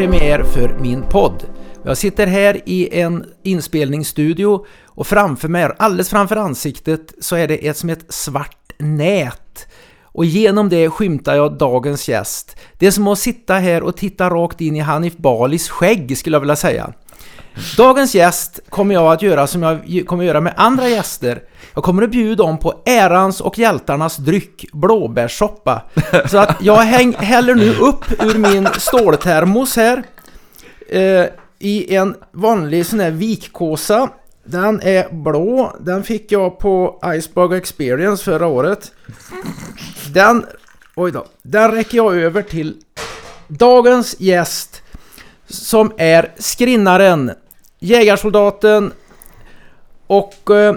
premiär för min podd. Jag sitter här i en inspelningsstudio och framför mig, alldeles framför ansiktet, så är det ett som ett svart nät. Och genom det skymtar jag dagens gäst. Det är som att sitta här och titta rakt in i Hanif Balis skägg skulle jag vilja säga. Dagens gäst kommer jag att göra som jag kommer att göra med andra gäster. Jag kommer att bjuda dem på ärans och hjältarnas dryck, blåbärssoppa. Så att jag häng, häller nu upp ur min ståltermos här. Eh, I en vanlig sån här vikkåsa. Den är blå. Den fick jag på Iceberg Experience förra året. Den, oj då, den räcker jag över till dagens gäst som är skrinnaren, jägarsoldaten och eh,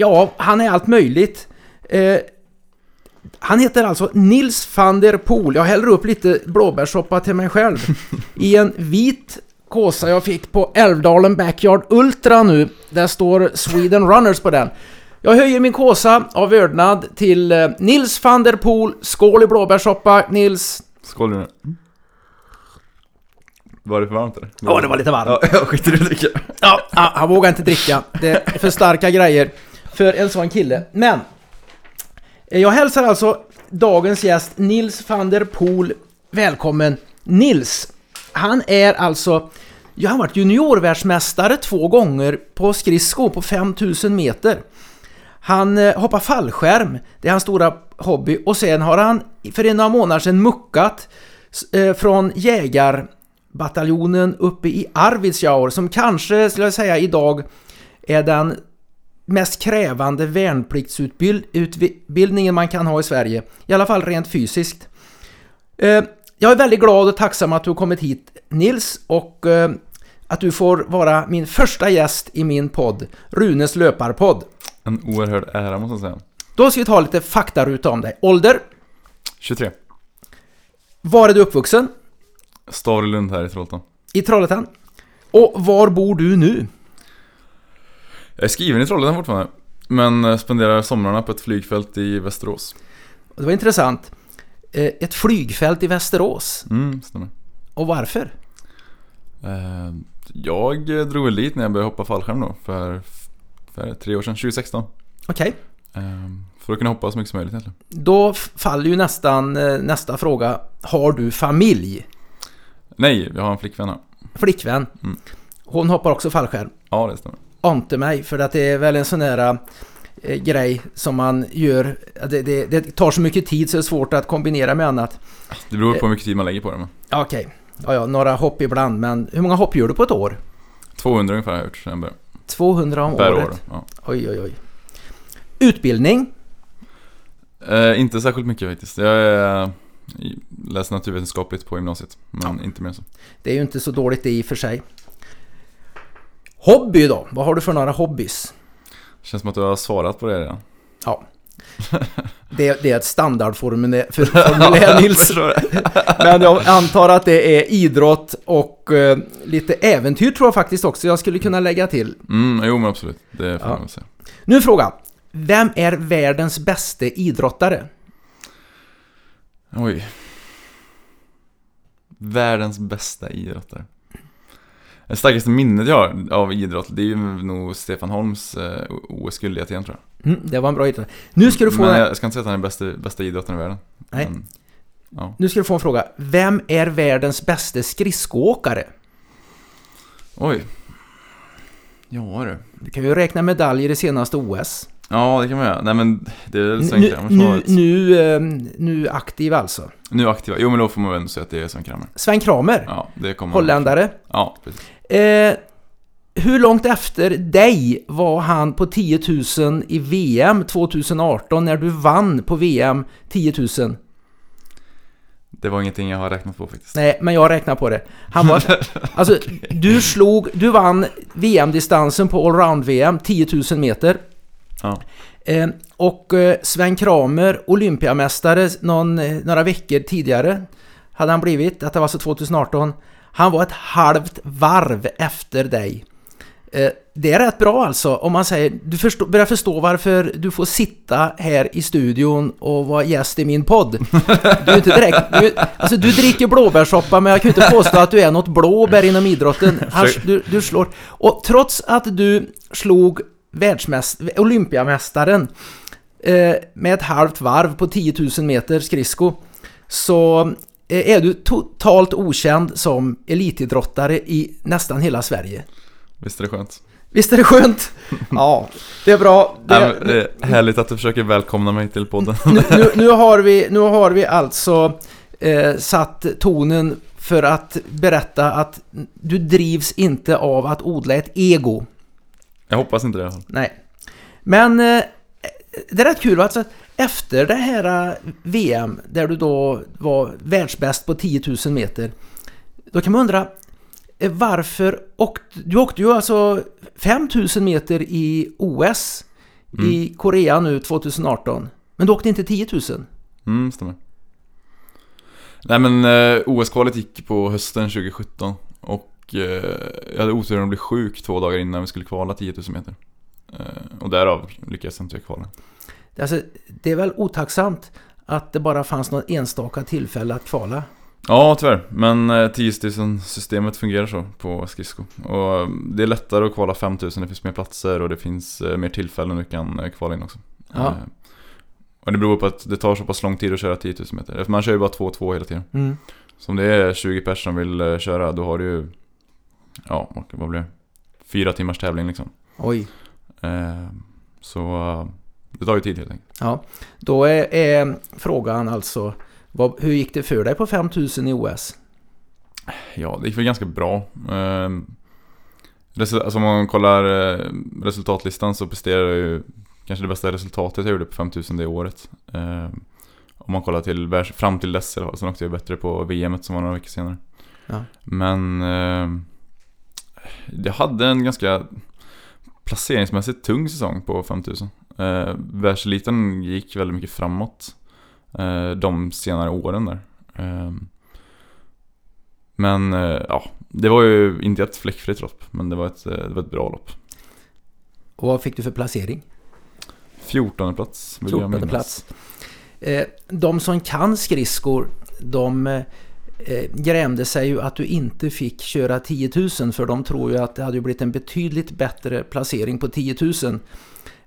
ja, han är allt möjligt. Eh, han heter alltså Nils van der Poel. Jag häller upp lite blåbärssoppa till mig själv. I en vit kåsa jag fick på Älvdalen Backyard Ultra nu. Där står Sweden Runners på den. Jag höjer min kåsa av vördnad till eh, Nils van der Poel. Skål i blåbärssoppa, Nils. Skål nu. Var det för varmt eller? Ja, det var lite varmt. Ja, jag skiter i att dricka. Ja, ah, han vågar inte dricka. Det är för starka grejer för en sån kille. Men eh, jag hälsar alltså dagens gäst Nils van der Poel välkommen. Nils, han är alltså Ja, han har varit juniorvärldsmästare två gånger på skridsko på 5000 meter. Han eh, hoppar fallskärm, det är hans stora hobby. Och sen har han för några månader sedan muckat eh, från jägarbataljonen uppe i Arvidsjaur som kanske, skulle jag säga, idag är den mest krävande värnpliktsutbildningen man kan ha i Sverige. I alla fall rent fysiskt. Eh, jag är väldigt glad och tacksam att du har kommit hit Nils och eh, att du får vara min första gäst i min podd, Runes löparpodd. En oerhörd ära måste jag säga. Då ska vi ta lite faktaruta om dig. Ålder? 23. Var är du uppvuxen? Stavlelund här i Trollhättan. I Trollhättan. Och var bor du nu? Jag är skriven i Trollhättan fortfarande. Men eh, spenderar somrarna på ett flygfält i Västerås. Det var intressant. Eh, Ett flygfält i Västerås. Mm, stämmer. Och varför? Eh, Jag drog väl dit när jag började hoppa fallskärm då, för, för tre år sedan, 2016. Okej. Eh, För att kunna hoppa så mycket som möjligt egentligen. Då faller ju nästan nästa fråga. Har du familj? Nej, jag har en flickvän här. Flickvän? Mm. Hon hoppar också fallskärm. Ja, det stämmer. Ante mig, för att det är väl en sån här eh, grej som man gör. Det, det, det tar så mycket tid så det är svårt att kombinera med annat. Det beror på hur mycket tid man lägger på det. Ja, Okej, ja, ja, några hopp ibland, men hur många hopp gör du på ett år? 200 ungefär har jag gjort sedan jag började. 200 om Per året? år. Ja. Oj, oj, oj. Utbildning? Eh, inte särskilt mycket faktiskt. Jag är, eh, läser naturvetenskapligt på gymnasiet. Men inte mer så. Det är ju inte så dåligt det i och för sig. Hobby då? Vad har du för några hobbys? Känns som att du har svarat på det redan. Ja. Det, det är ett standardformulär Nils. Men jag antar att det är idrott och eh, lite äventyr tror jag faktiskt också jag skulle kunna lägga till. Mm, jo men absolut. Det får Ja. man säga. Nu är frågan. Vem är världens bästa idrottare? Oj. Världens bästa idrottare. Det starkaste minnet jag har av idrott, det är ju nog Stefan Holms eh, OS-guld i Aten tror jag. Mm, det var en bra idrott. Nu ska du få, Men en, jag ska inte säga att han är bästa, bästa idrottaren i världen. Nej. Men, ja. nu ska du få en fråga. Vem är världens bästa skridskoåkare? Oj. Ja du. Du kan ju räkna medaljer i senaste OS. Ja, det kan man göra. Nej men det är väl Sven Kramer nu, varit... nu, eh, nu aktiv alltså. Nu aktiva. Jo men då får man väl ändå säga att det är Sven Kramer. Sven Kramer, Ja, det kommer holländare. Ja, precis. Eh, hur långt efter dig var han på 10 000 i VM 2018 när du vann på VM 10 000? Det var ingenting jag har räknat på faktiskt. Nej, men jag räknar på det. Han var... Alltså, du slog... Du vann VM-distansen på allround-VM, 10 000 meter. Ja. Eh, och eh, Sven Kramer, olympiamästare någon, eh, några veckor tidigare, hade han blivit, att det var alltså 2018. Han var ett halvt varv efter dig. Eh, Det är rätt bra alltså om man säger, du förstå, börjar förstå varför du får sitta här i studion och vara gäst i min podd. Du är inte direkt, du, alltså du dricker blåbärssoppa men jag kan inte påstå att du är något blåbär inom idrotten. Du, du slår, och trots att du slog världsmäst, olympiamästaren eh, med ett halvt varv på 10 000 meter skridsko så är du totalt okänd som elitidrottare i nästan hela Sverige. Visst är det skönt? Visst är det skönt? Ja, det är bra. Det, men det är härligt att du försöker välkomna mig till podden. nu, nu, nu, har, vi, nu har vi alltså eh, satt tonen för att berätta att du drivs inte av att odla ett ego. Jag hoppas inte det. Nej. Men eh, det är rätt kul alltså, efter det här eh, VM där du då var världsbäst på 10 000 meter. Då kan man undra eh, varför åkte, du åkte ju alltså 5000 meter i OS mm. i Korea nu 2018. Men du åkte inte 10 000. Mm, stämmer. Nej men eh, OS-kvalet gick på hösten 2017 och eh, jag hade oturen att bli sjuk två dagar innan vi skulle kvala 10 000 meter. Eh, och därav lyckades jag inte kvala. Alltså, det är väl otacksamt att det bara fanns något enstaka tillfälle att kvala? Ja, tyvärr. Men eh, 10 systemet fungerar så på skridsko. Och det är lättare att kvala 5000, det finns mer platser och det finns eh, mer tillfällen du kan eh, kvala in också. Ja. Eh, och det beror på att det tar så pass lång tid att köra 10 000 meter. Man kör ju bara 2-2 hela tiden. Mm. Så om det är 20 personer som vill köra, då har du ju... Ja, vad blir det? Fyra timmars tävling liksom. Oj. Så det tar ju tid helt enkelt. Ja, då är, är frågan alltså vad, hur gick det för dig på 5000 i OS? Ja, det gick väl ganska bra. Eh, alltså om man kollar eh, resultatlistan så presterar jag ju kanske det bästa resultatet jag gjorde på 5000 det året. Eh, om man kollar till, fram till dess i alla fall. Sen åkte jag bättre på VM som var några veckor senare. Ja. Men eh, jag hade en ganska placeringsmässigt tung säsong på 5000. Eh, världseliten gick väldigt mycket framåt eh, de senare åren där. Eh, men ja, det var ju inte ett fläckfritt lopp, men det var ett, eh, det var ett bra lopp. Och vad fick du för placering? 14 plats vill jag 14 minnas. plats. Eh, de som kan skridskor, de eh, grämde sig ju att du inte fick köra 10 000 för de tror ju att det hade blivit en betydligt bättre placering på 10 000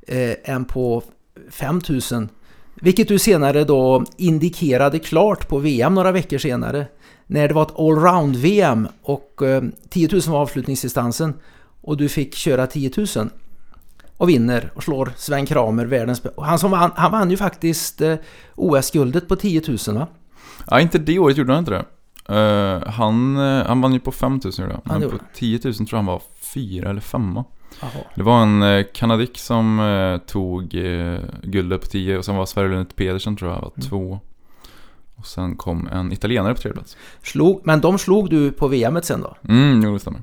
eh, än på 5 000. Vilket du senare då indikerade klart på VM några veckor senare. När det var ett allround-VM och eh, 10 000 var avslutningsdistansen och du fick köra 10 000 och vinner och slår Sven Kramer, världens Han, som vann, han vann ju faktiskt eh, OS-guldet på 10 000 va? Ja, inte det året gjorde han inte det. Eh, han, eh, han vann ju på 5000 gjorde han. Men på gjorde 10 000 tror jag han var fyra eller femma. Jaha. Det var en eh, kanadick som eh, tog eh, guldet på 10 och sen var Sverre Lundh Pedersen tror jag var Mm. två. Och sen kom en italienare på tredje plats. Slog, men de slog du på VM sen då? Mm, jo det stämmer.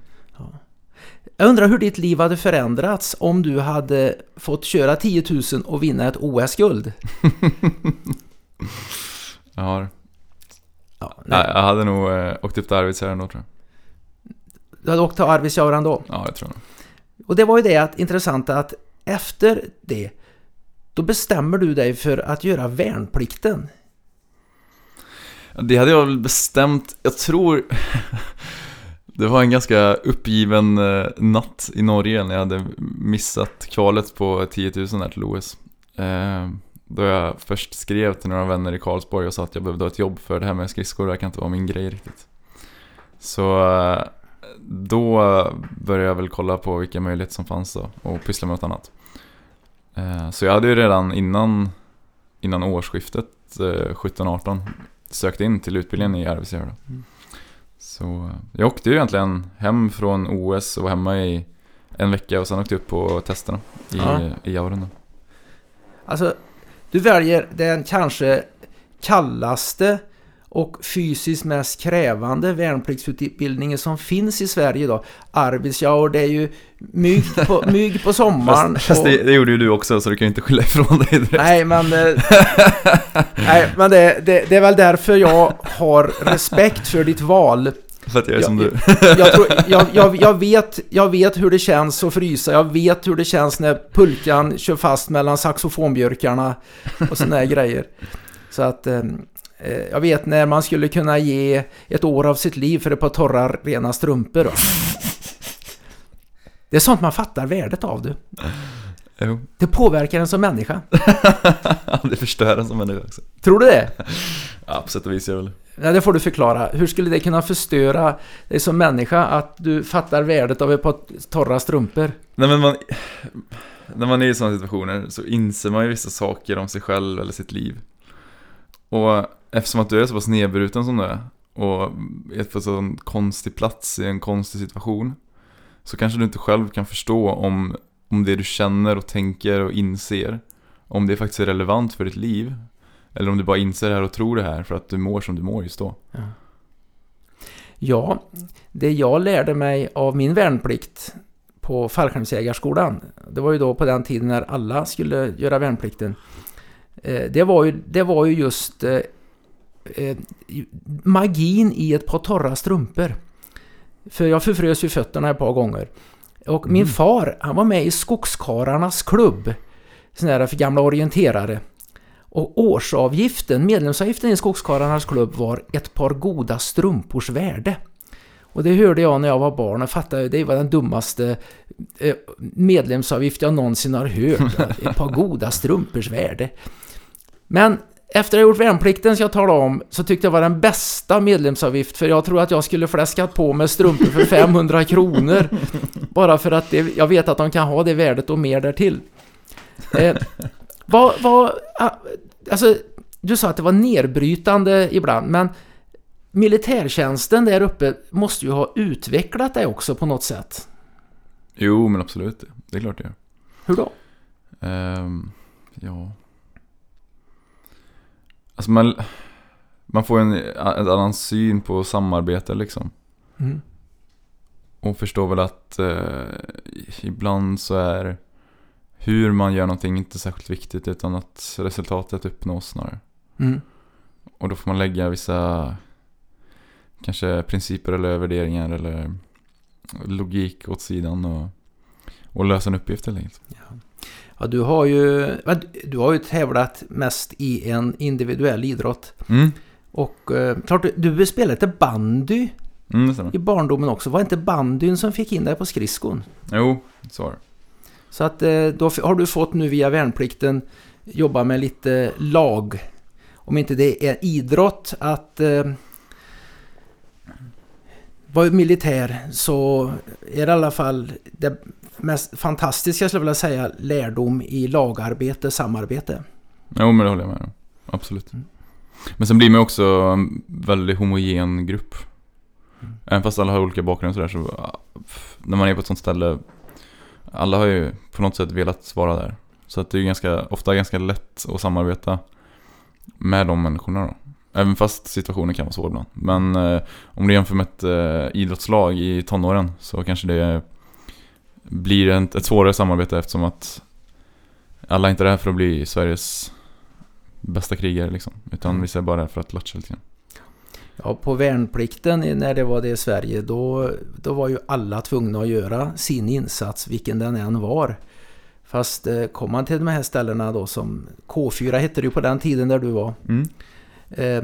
Jag undrar hur ditt liv hade förändrats om du hade fått köra 10 000 och vinna ett OS-guld? Jag har... Ja, Nej, jag hade nog eh, åkt upp till Arvidsjaur ändå tror jag. Du hade åkt till Arvidsjaur ändå? Ja, jag tror nog. Och det var ju det att, intressanta att efter det då bestämmer du dig för att göra värnplikten. Det hade jag väl bestämt, jag tror Det var en ganska uppgiven eh, natt i Norge när jag hade missat kvalet på 10 000 här till OS eh, Då jag först skrev till några vänner i Karlsborg och sa att jag behövde ha ett jobb för det här med skridskor, det här kan inte vara min grej riktigt. Så eh, då började jag väl kolla på vilka möjligheter som fanns då och pyssla med något annat eh, Så jag hade ju redan innan, innan årsskiftet eh, 17-18 sökte in till utbildningen i Arvidsjaur. Mm. Så eh, jag åkte ju egentligen hem från OS och var hemma i en vecka och sen åkte jag upp på testerna i, Ja. i Jauren. Alltså, du väljer den kanske kallaste och fysiskt mest krävande värnpliktsutbildningen som finns i Sverige idag. Arvidsjaur, det är ju mygg på, mygg på sommaren. Fast, fast och- det, det gjorde ju du också så du kan ju inte skylla ifrån dig direkt. Nej, men, eh, nej, men det, det, det är väl därför jag har respekt för ditt val. För att jag är som du. jag, tror, jag, jag, jag, vet, jag vet hur det känns att frysa. Jag vet hur det känns när pulkan kör fast mellan saxofonbjörkarna och såna här grejer. Så att eh, eh, jag vet när man skulle kunna ge ett år av sitt liv för ett par torra rena strumpor. Då. Det är sånt man fattar värdet av du. Jo. Det påverkar en som människa. det förstör en som människa också. Tror du det? Ja, på sätt och vis gör det väl. Ja, det får du förklara. Hur skulle det kunna förstöra dig som människa att du fattar värdet av ett par torra strumpor? Nej men man, när man är i sådana situationer så inser man ju vissa saker om sig själv eller sitt liv. Och eftersom att du är så pass nedbruten som du är och är på en sån konstig plats i en konstig situation så kanske du inte själv kan förstå om, om det du känner och tänker och inser om det faktiskt är relevant för ditt liv. Eller om du bara inser det här och tror det här för att du mår som du mår just då. Ja, det jag lärde mig av min värnplikt på fallskärmsjägarskolan, det var ju då på den tiden när alla skulle göra värnplikten, eh, det var ju, det var ju just eh, eh, magin i ett par torra strumpor. För jag förfrös ju fötterna ett par gånger. Och min Mm. far, han var med i Skogskarlarnas klubb. Sån där för gamla orienterare. Och årsavgiften, medlemsavgiften i Skogskarlarnas klubb var ett par goda strumpors värde. Och det hörde jag när jag var barn och fattade det var den dummaste eh, medlemsavgift jag någonsin har hört. Ett par goda strumpors värde. Men efter att ha gjort värnplikten, som jag talade om, så tyckte jag var den bästa medlemsavgift för jag tror att jag skulle fläskat på med strumpor för 500 kronor. Bara för att det, jag vet att de kan ha det värdet och mer därtill. Eh, vad, vad, ah, alltså, du sa att det var nedbrytande ibland, men militärtjänsten där uppe måste ju ha utvecklat dig också på något sätt. Jo, men absolut. Det är klart det gör. Hur då? Ehm, ja. Alltså man, man får en, en annan syn på samarbete liksom. Mm. Och förstår väl att eh, ibland så är hur man gör någonting inte särskilt viktigt utan att resultatet uppnås snarare. Mm. Och då får man lägga vissa kanske principer eller värderingar eller logik åt sidan och, och lösa en uppgift helt enkelt. Ja, du har ju, du har ju tävlat mest i en individuell idrott. Mm, Och eh, klart, du- du spelade lite bandy mm i barndomen också. Var inte bandyn som fick in dig på skridskon? Jo, så var det. Så att eh, då har du fått nu via värnplikten jobba med lite lag. Om inte det är idrott att vara militär så är det i alla fall det mest fantastiska skulle jag vilja säga lärdom i lagarbete, samarbete. Jo, men det håller jag med om. Absolut. Mm. Men sen blir man också en väldigt homogen grupp. Mm. Även fast alla har olika bakgrund sådär så, när man är på ett sånt ställe, alla har ju på något sätt velat vara där. Så att det är ganska, ofta ganska lätt att samarbeta med de människorna då. Även fast situationen kan vara svår ibland. Men eh, om du jämför med ett eh, idrottslag i tonåren så kanske det blir ett, ett svårare samarbete eftersom att alla inte är där för att bli Sveriges bästa krigare liksom. Utan Mm. vissa är bara där för att latcha lite grann. Ja, på värnplikten när det var det i Sverige då, då var ju alla tvungna att göra sin insats vilken den än var. Fast eh, kom man till de här ställena då som K4 hette det ju på den tiden där du var. Mm. Eh,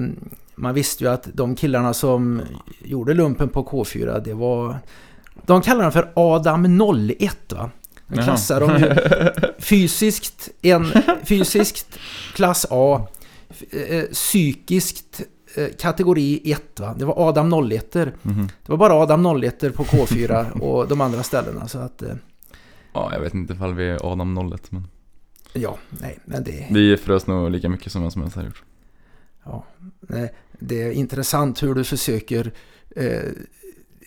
man visste ju att de killarna som gjorde lumpen på K4 det var... De kallar dem för Adam 01 va? De klassar dem ju fysiskt, en, fysiskt klass A, eh, psykiskt eh, kategori 1 va? Det var Adam 01 Det Mhm. var bara Adam 01 på K4 och de andra ställena så att... eh, Ja, jag vet inte ifall vi är Adam 01 men Ja, nej, men det... vi frös nog lika mycket som vem som helst har gjort. Ja, det är intressant hur du försöker eh,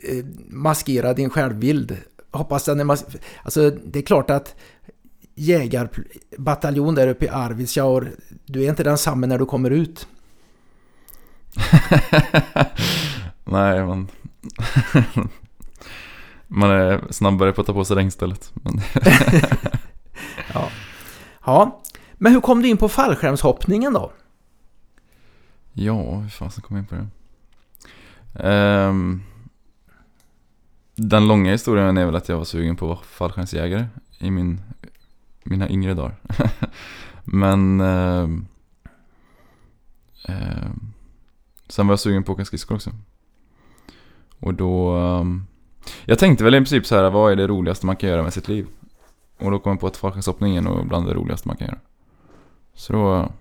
eh, maskera din självbild. Hoppas den är mas- Alltså, det är klart att jägarbataljon där uppe i Arvidsjaur, du är inte densamma när du kommer ut. Nej, man... man är snabbare på att ta på sig regnstället. Men... Ja, men hur kom du in på fallskärmshoppningen då? Ja, hur fasen kom jag in på det? Um, Den långa historien är väl att jag var sugen på att vara fallskärmsjägare i min, mina yngre dagar. Men um, um, sen var jag sugen på att åka skridskor också. Och då, jag tänkte väl i princip så här, vad är det roligaste man kan göra med sitt liv? Och då kom jag på att fallskärmshoppning är nog bland det roligaste man kan göra. Så då,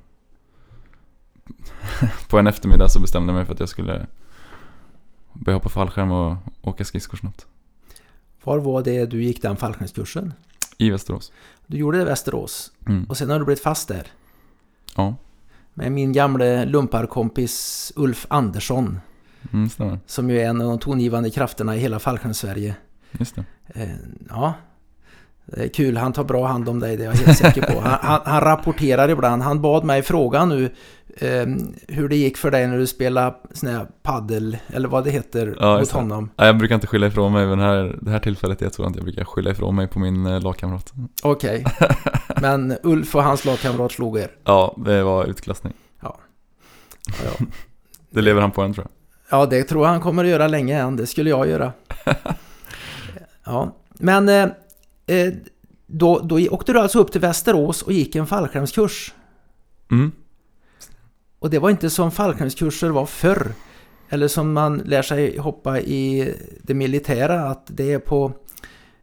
på en eftermiddag så bestämde jag mig för att jag skulle börja hoppa fallskärm och åka skridskor snabbt. Var var det du gick den fallskärmskursen? I Västerås. Du gjorde det i Västerås Mm. och sen har du blivit fast där. Ja, Med min gamle lumparkompis Ulf Andersson. mm, stämmer. Som ju är en av de tongivande krafterna i hela fallskärms-Sverige. Just det. Eh, ja, det är kul. Han tar bra hand om dig, det är jag helt säker på. Han, han, han rapporterar ibland. Han bad mig fråga nu eh, hur det gick för dig när du spelade sån här paddel, eller vad det heter, Ja, mot honom. Nej, Jag brukar inte skylla ifrån mig, men här, det här tillfället är ett sådant jag brukar skylla ifrån mig på min eh, lagkamrat. Okej. Men Ulf och hans lagkamrat slog er. Ja, det var utklassning. Ja, Det lever han på än tror jag. ja det tror jag han kommer att göra länge än. Det skulle jag göra. Ja, men eh, eh, då, då åkte du alltså upp till Västerås och gick en fallskärmskurs. Mm. Och det var inte som fallskärmskurser var förr. Eller som man lär sig hoppa i det militära, att det är på...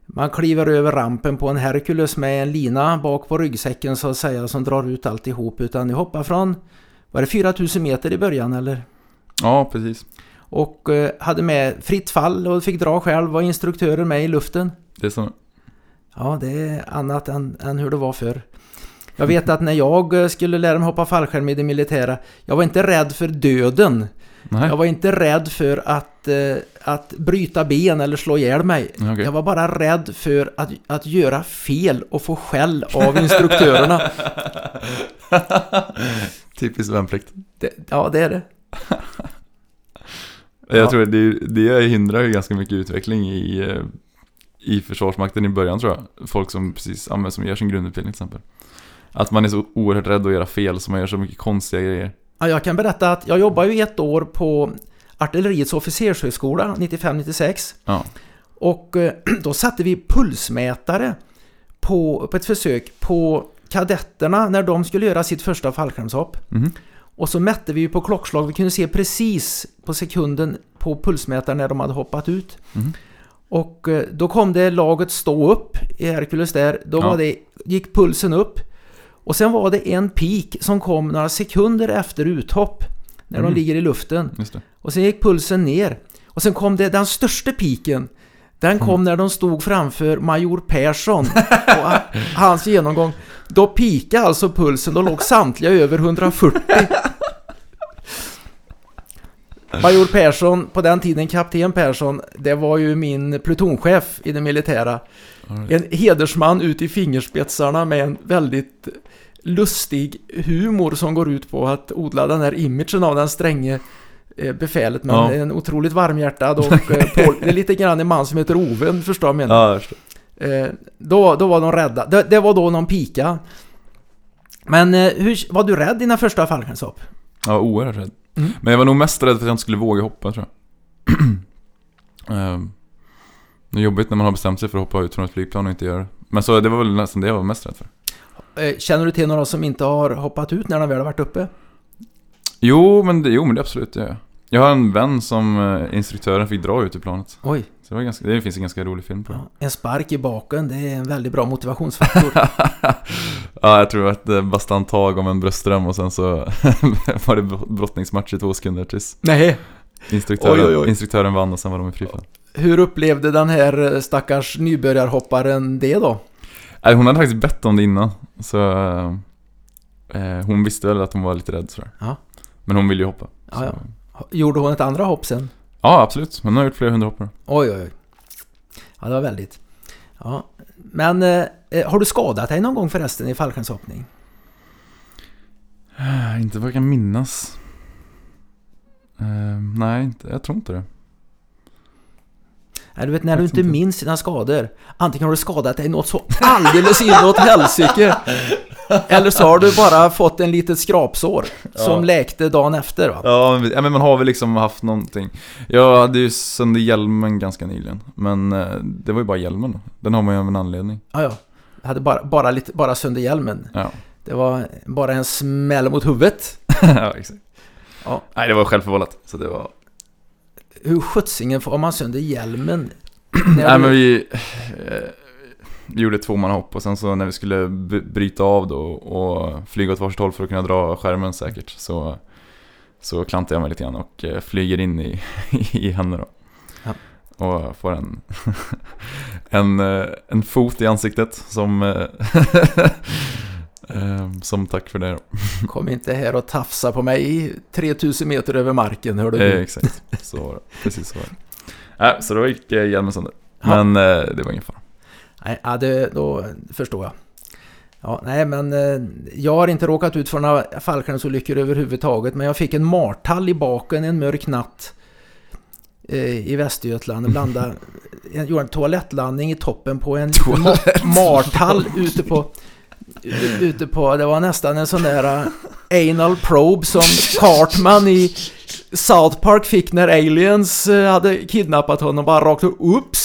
Man kliver över rampen på en Hercules med en lina bak på ryggsäcken så att säga som drar ut alltihop. Utan ni hoppar från, var det 4000 meter i början eller? Ja, precis. Och eh, hade med fritt fall och fick dra själv, var instruktörer med i luften. Det är så. Ja, det är annat än, än hur det var förr. Jag vet att när jag eh, skulle lära mig hoppa fallskärm i det militära, jag var inte rädd för döden. Nej, Jag var inte rädd för att, eh, att bryta ben eller slå ihjäl mig. okej. Jag var bara rädd för att, att göra fel och få skäll av instruktörerna. Typiskt värnplikt. Det, ja, det är det. Jag Ja. tror det, det hindrar ju ganska mycket utveckling i, eh, i Försvarsmakten i början tror jag. Folk som precis, ja, som gör sin grundutbildning till exempel. Att man är så oerhört rädd att göra fel så man gör så mycket konstiga grejer. Ja, jag kan berätta att jag jobbade ju ett år på Artilleriets officershögskola 95-96. Ja. Och eh, då satte vi pulsmätare på, på ett försök på kadetterna när de skulle göra sitt första fallskärmshopp. Mhm. Och så mätte vi på klockslag, vi kunde se precis på sekunden på pulsmätaren när de hade hoppat ut. Mhm. Och eh, då kom det laget stå upp i Hercules där, då Ja. var det, gick pulsen upp. Och sen var det en peak som kom några sekunder efter uthopp, när Mm. de ligger i luften. Och sen gick pulsen ner. Och sen kom det den största piken. Den kom när de stod framför major Persson och ha- hans genomgång. Då pikade alltså pulsen, då låg samtliga över 140. Major Persson, på den tiden kapten Persson, det var ju min plutonchef i det militära. En hedersman ut i fingerspetsarna med en väldigt lustig humor som går ut på att odla den här imagen av den stränge eh, befälet. Men Ja. en otroligt varmhjärtad och eh, Paul, det är lite grann en man som heter Ove, förstår jag menar. Ja, jag förstår. Eh, då, då var de rädda. Det, det var då någon pika. Men hur, var du rädd dina första fallskärmshopp? Var oerhört rädd. Mm. Men jag var nog mest rädd för att jag inte skulle våga hoppa tror jag. Ehm, det är jobbigt när man har bestämt sig för att hoppa ut från ett flygplan och inte göra det. Men så det var väl nästan det jag var mest rädd för. Eh, känner du till några som inte har hoppat ut när de väl har varit uppe? Jo, men det, jo, men det absolut det gör jag. Jag har en vän som eh, instruktören fick dra ut ur planet. Oj, Så det, var ganska, det finns en ganska rolig film på det. ja, en spark i baken, det är en väldigt bra motivationsfaktor. ja, jag tror att det bastant tag om en bröstrem och sen så var det bro- brottningsmatch i två sekunder tills Nej, instruktören, Oj, oj, oj. instruktören vann och sen var de i frifall. Hur upplevde den här eh, stackars nybörjarhopparen det då? Hon hade faktiskt bett om det innan. Så eh, hon visste väl att hon var lite rädd sådär. Ja. Men hon ville ju hoppa. Ja, så. ja. Gjorde hon ett andra hopp sen? ja, absolut. Hon har gjort flera hundra hoppar. Oj, oj, oj. Ja, det var väldigt. Ja, men eh, eh, har du skadat dig någon gång förresten i fallskärmshoppning? Eh, Inte vad jag kan minnas. Eh, nej, inte, jag tror inte det. Nej, du vet när du inte. minns dina skador. Antingen har du skadat dig något så alldeles inåt helsike. Eller så har du bara fått en litet skrapsår som läkte dagen efter va? Ja, men- ja, man har väl liksom haft någonting. Jag hade ju sönder hjälmen ganska nyligen. Men eh, det var ju bara hjälmen då. Den har man ju av en anledning. Ja, ja. Jag hade bara, bara, lite, bara sönder hjälmen. Ja, Det var bara en smäll mot huvudet. ja exakt. Ja. Nej, det var självförvållat. Så det var... Hur sjuttsingen får man sönder hjälmen? Nej du- men vi gjorde ett tvåmannahopp och sen så när vi skulle bryta av då och flyga åt varsitt håll för att kunna dra skärmen säkert så, så klantade jag mig lite grann och eh, flyger in i, i henne då. Ja. Och får en, en, eh, en fot i ansiktet som, eh, som tack för det då. Kom inte här och tafsa på mig 3000 meter över marken, hörde Eh, du. exakt, så var det. Precis så var det. Äh, så då gick hjälmen sönder. Ja. Men eh, det var ingen fara. Nej, ja, det, då förstår jag. Ja, nej, men eh, jag har inte råkat ut för några fallskärmsolyckor överhuvudtaget, men jag fick en martall i baken en mörk natt eh, i Västergötland. Blandade, jag gjorde en toalettlandning i toppen på en martall ute på, ute på, det var nästan en sån där eh, anal probe som Cartman i South Park fick när aliens hade kidnappat honom bara rakt upp.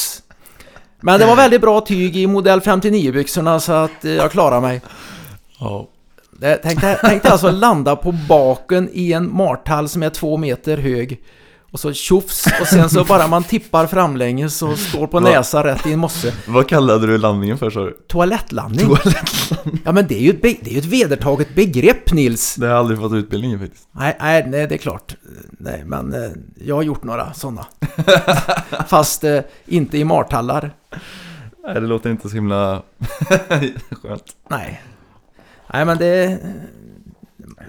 Men det var väldigt bra tyg i modell 59-byxorna så att eh, jag klarade mig. Ja. Tänkte, tänkte alltså landa på baken i en martall som är två meter hög. Och så tjofs och sen så bara man tippar framlänges och står på näsa rätt i en mosse. Vad kallade du landningen för sa du? Toalettlandning. Ja men det är ju ett, det är ju ett vedertaget begrepp Nils. Det har jag aldrig fått utbildning i faktiskt. Nej, nej, nej, det är klart. Nej, men eh, jag har gjort några sådana. Fast eh, inte i martallar. Nej, det låter inte så himla skönt. Nej. Nej, men det...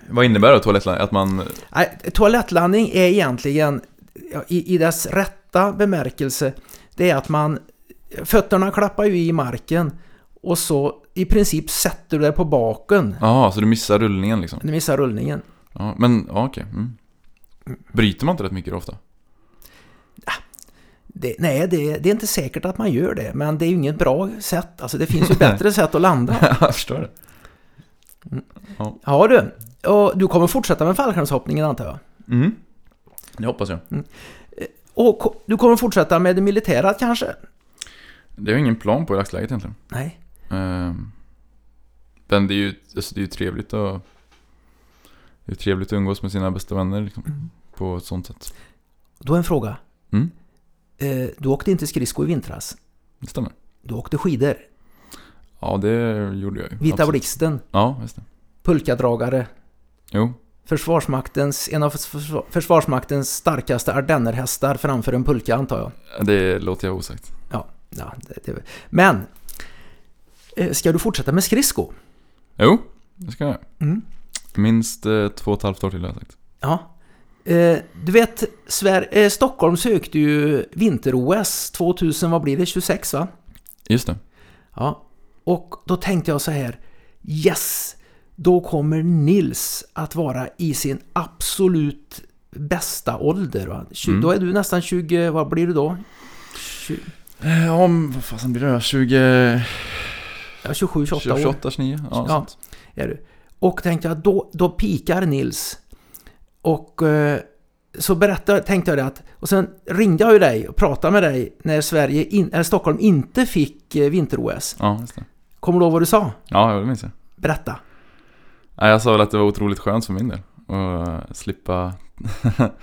Vad innebär då toalettlandning? Att man... Nej, toalettlandning är egentligen, i, i dess rätta bemärkelse, det är att man... Fötterna klappar ju i marken och så i princip sätter du dig på baken. Jaha, så du missar rullningen liksom? Du missar rullningen. Ja, men ja, okej. Mm. Bryter man inte rätt mycket då ofta? Det, nej, det, det är inte säkert att man gör det, men det är ju inget bra sätt. Alltså det finns ju bättre sätt att landa. jag förstår det. Ja du, och du kommer fortsätta med fallskärmshoppningen antar jag? Mm. Det hoppas jag. Och ko- du kommer fortsätta med det militära kanske? Det har jag ingen plan på i dagsläget egentligen. Nej. Ehm, Men det är ju, alltså, det är ju trevligt att... Det är trevligt att umgås med sina bästa vänner liksom, Mm. på ett sånt sätt. Då en fråga. Mm. Eh, Du åkte inte skridsko i vintras. Det stämmer. Du åkte skidor. Ja, det gjorde jag ju. Vita blixten, Ja, just det. pulkadragare, Jo, Försvarsmaktens, en av försva- Försvarsmaktens starkaste ardennerhästar framför en pulka antar jag. det låter jag osagt. Ja, ja det, det. Men, eh, ska du fortsätta med skridsko? Jo, det ska jag. Mm. Minst eh, två och ett halvt år till har jag sagt. Ja. Eh, du vet, Sver- eh, Stockholm sökte ju vinter-OS 2000, vad blir det, 26 va? Just det. Ja. Och då tänkte jag så här, yes! Då kommer Nils att vara i sin absolut bästa ålder. Va? Tju- Mm. Då är du nästan 20, vad blir du då? 20, Ja, om, vad fasen blir det då? 20... ja, 27, 28 år 28, 29? Ja, Ja. är du. Och tänkte jag, då, då pikar Nils. Och eh, så berättade, tänkte jag det att, och sen ringde jag ju dig och pratade med dig när Sverige in, eller Stockholm inte fick eh, vinter-OS. Ja, just det. Kommer du ihåg vad du sa? Ja, det minns jag. Berätta. Ja, jag sa väl att det var otroligt skönt för min del. Att slippa...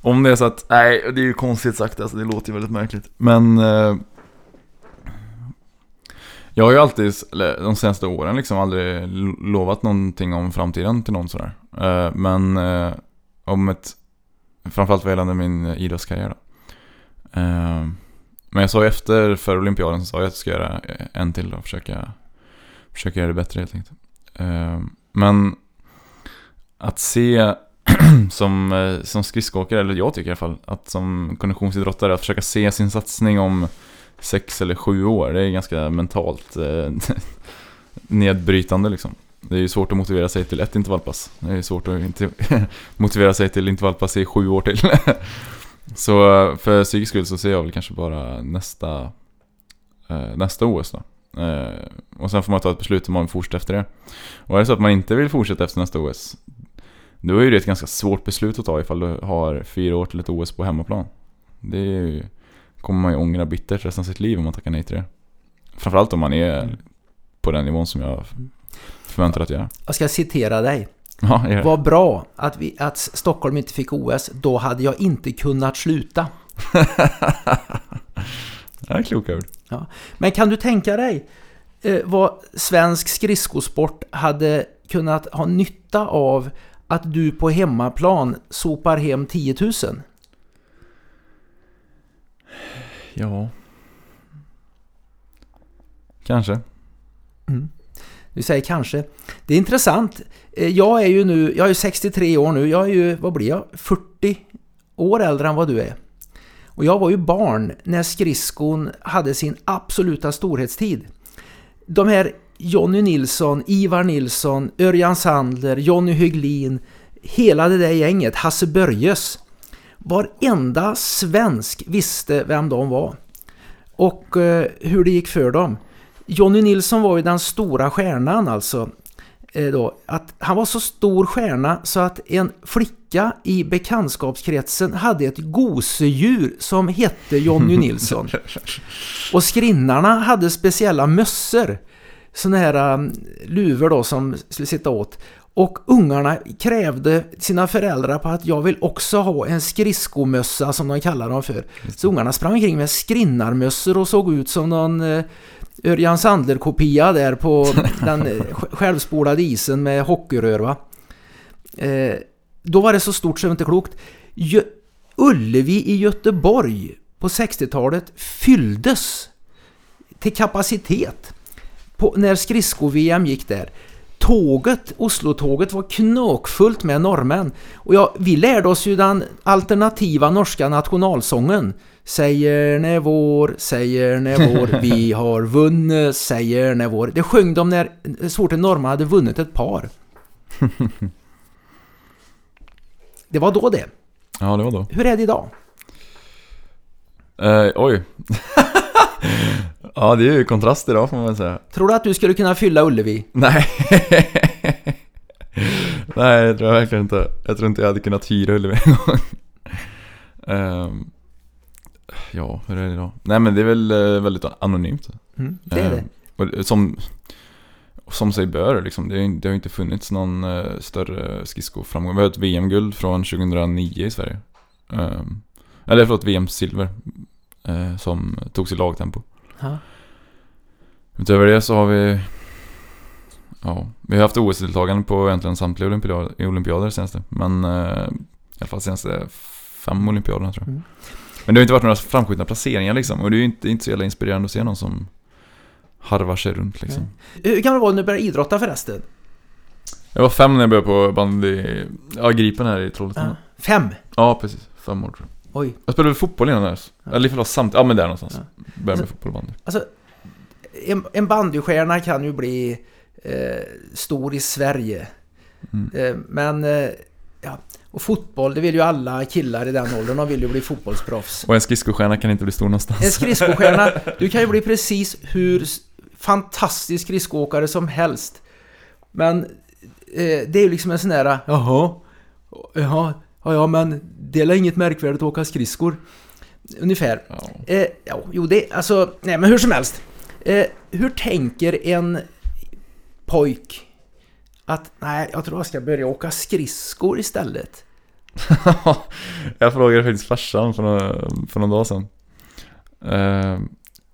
Om det är så att, nej det är ju konstigt sagt alltså, det låter ju väldigt märkligt. Men... Eh, jag har ju alltid, eller de senaste åren liksom aldrig lovat någonting om framtiden till någon sådär. Eh, men eh, om ett, framförallt vad gällande min idrottskarriär då. Eh, men jag sa ju efter för olympiaden så sa jag att jag ska göra en till och försöka, försöka göra det bättre helt enkelt. Ehm, men att se som, eh, som skridskoåkare, eller jag tycker i alla fall, att som konditionsidrottare att försöka se sin satsning om sex eller sju år, det är ganska mentalt eh, nedbrytande liksom. Det är ju svårt att motivera sig till ett intervallpass. Det är ju svårt att inte motivera sig till intervallpass i sju år till. så eh, för psykisk skull så ser jag väl kanske bara nästa, nästa OS då. Eh, och sen får man ta ett beslut om man vill fortsätta efter det. Och är det så att man inte vill fortsätta efter nästa OS, då är ju det ett ganska svårt beslut att ta ifall du har fyra år till ett OS på hemmaplan. Det ju, kommer man ju ångra bittert resten av sitt liv om man tackar nej till det. Framförallt om man är på den nivån som jag förväntar att jag är. Jag ska citera dig. Ja, gör. Vad bra att, vi, att Stockholm inte fick OS. Då hade jag inte kunnat sluta. Det är kloka ord. Men kan du tänka dig eh, vad svensk skridskosport hade kunnat ha nytta av att du på hemmaplan sopar hem 10 000? Ja. Kanske. Du säger kanske. Det är intressant. Eh, Jag är ju nu, jag är ju 63 år nu. Jag är ju, vad blir jag? 40 år äldre än vad du är. Och jag var ju barn när skridskon hade sin absoluta storhetstid. De här Jonny Nilsson, Ivar Nilsson, Örjan Sandler, Jonny Höglin, hela det där gänget, Hasse Börjes. Varenda svensk visste vem de var. Och eh, hur det gick för dem. Jonny Nilsson var ju den stora stjärnan alltså. Eh, då, att han var så stor stjärna så att en flicka i bekantskapskretsen hade ett gosedjur som hette Jonny Nilsson. Och skrinnarna hade speciella mössor. Såna här um, luvor då som skulle sitta åt. Och ungarna krävde sina föräldrar på att jag vill också ha en skridskomössa som de kallar dem för. Så ungarna sprang omkring med skrinnarmössor och såg ut som någon eh, Örjan Sandler-kopia där på den självspolade isen med hockeyrör va. Eh, då var det så stort så det var inte klokt. Gö Ullevi i Göteborg på 60-talet fylldes till kapacitet på, när skridsko-VM gick där. Tåget, Oslo-tåget var knökfullt med norrmän. Och ja, vi lärde oss ju den alternativa norska nationalsången. Säger när vår, säger när vår, vi har vunnit, säger när vår. Det sjöng de när så fort en norrman hade vunnit ett par. Det var då det. Ja, det var då. Hur är det idag? Eh, oj. ja, det är ju kontrast idag får man väl säga. Tror du att du skulle kunna fylla Ullevi? Nej. Nej, det tror jag verkligen inte. Jag tror inte jag hade kunnat hyra Ullevi en gång. Ehm, ja, hur är det idag? Nej men det är väl eh, väldigt anonymt. Mm, det är det. Och det- som, som sig bör liksom. Det, det har ju inte funnits någon eh, större skridskoframgång. Vi har ett VM-guld från 2009 i Sverige. Ehm, eller förlåt, VM-silver. eh, som togs i lagtempo. Ja. Utöver det så har vi Ja, vi har haft OS-deltagande på egentligen samtliga olympiader, olympiader senaste Men eh, i alla fall senaste fem olympiaderna tror jag Mm. Men det har inte varit några framskjutna placeringar liksom Och det är ju inte, inte så jävla inspirerande att se någon som harvar sig runt liksom Hur gammal var du när du började idrotta förresten? Jag var fem när jag började på bandy, ja Gripen här i Trollhättan Ja. ja. Fem? precis, fem år tror jag Oj. Jag spelade fotboll innan dess, Ja. eller ifall det var samt, ja men där någonstans Ja. Började med fotboll och bandy Alltså, en, en bandystjärna kan ju bli eh, stor i Sverige. mm. Eh, men, eh, ja. Och fotboll, det vill ju alla killar i den åldern. De vill ju bli fotbollsproffs. Och en skridskostjärna kan inte bli stor någonstans En skridskostjärna, du kan ju bli precis hur fantastisk skridskoåkare som helst. Men eh, det är ju liksom en sån där, jaha, jaha, ja, ja men det är inget märkvärdigt att åka skridskor. Ungefär. ja. Eh, ja, jo, det, alltså, nej men hur som helst. Eh, hur tänker en pojk att, nej, jag tror jag ska börja åka skridskor istället? jag frågade faktiskt farsan för några, för någon dag sedan. Eh,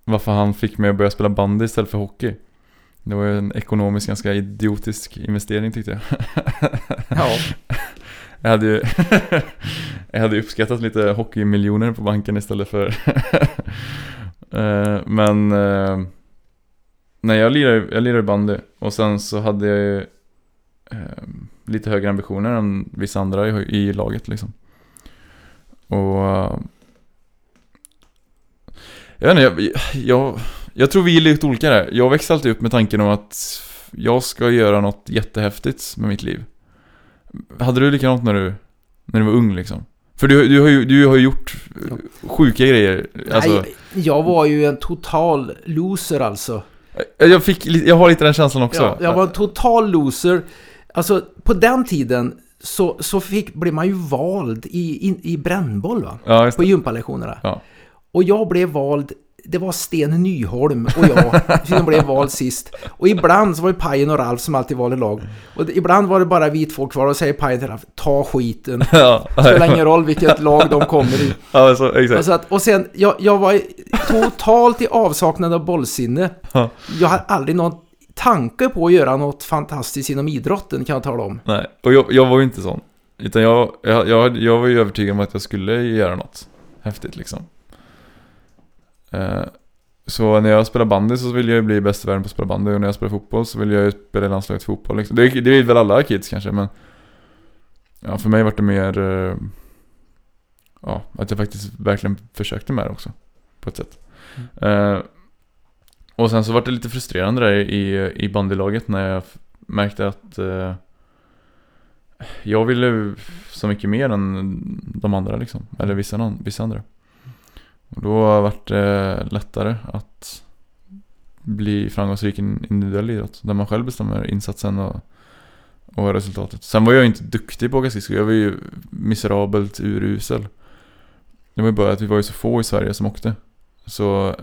varför han fick mig att börja spela bandy istället för hockey. Det var ju en ekonomiskt ganska idiotisk investering tyckte jag. Ja, Jag hade ju jag hade uppskattat lite hockeymiljoner på banken istället för Eh, Men eh, Nej jag lirade, jag lirade bandy och sen så hade jag ju Lite högre ambitioner än vissa andra i, i laget liksom Och Jag vet inte, jag, jag, jag tror vi är lite olika där Jag växte alltid upp med tanken om att Jag ska göra något jättehäftigt med mitt liv hade du likadant när du, när du var ung liksom? För du, du, har, ju, du har ju gjort sjuka grejer. Alltså, nej, jag var ju en total loser alltså. Jag, fick, jag har lite den känslan också. Ja, jag var en total loser. Alltså, på den tiden så, så fick, blev man ju vald i, in, i brännboll va? Ja, På det. gympalektionerna. Ja. Och jag blev vald, det var Sten Nyholm och jag som blev vald sist. Och ibland så var det Pajen och Ralf som alltid valde lag. Och det, ibland var det bara vi två kvar och säger Pajen till Ralf, ta skiten. Ja, Spelar ingen roll vilket lag de kommer i. ja så, Och, exakt. så att, och sen, jag, jag var i- totalt i avsaknad av bollsinne. Ja. Jag hade aldrig någon tanke på att göra något fantastiskt inom idrotten kan jag tala om. Nej, och jag, jag var ju inte sån. Utan jag, jag, jag, jag var ju övertygad om att jag skulle göra något häftigt liksom. Eh, så när jag spelar bandy så vill jag ju bli bäst i världen på att spela bandy och när jag spelar fotboll så vill jag ju spela i landslaget fotboll liksom. det, det är väl alla kids kanske men Ja, för mig var det mer eh, Ja, att jag faktiskt verkligen försökte med det också På ett sätt eh, och sen så var det lite frustrerande där i, i bandylaget när jag märkte att eh, Jag ville så mycket mer än de andra liksom Eller vissa, vissa andra och då var det lättare att bli framgångsrik i individuell idrott. Där man själv bestämmer insatsen och, och resultatet. Sen var jag inte duktig på att åka skridskor. Jag var ju miserabelt urusel. Det var ju bara att vi var ju så få i Sverige som åkte. Så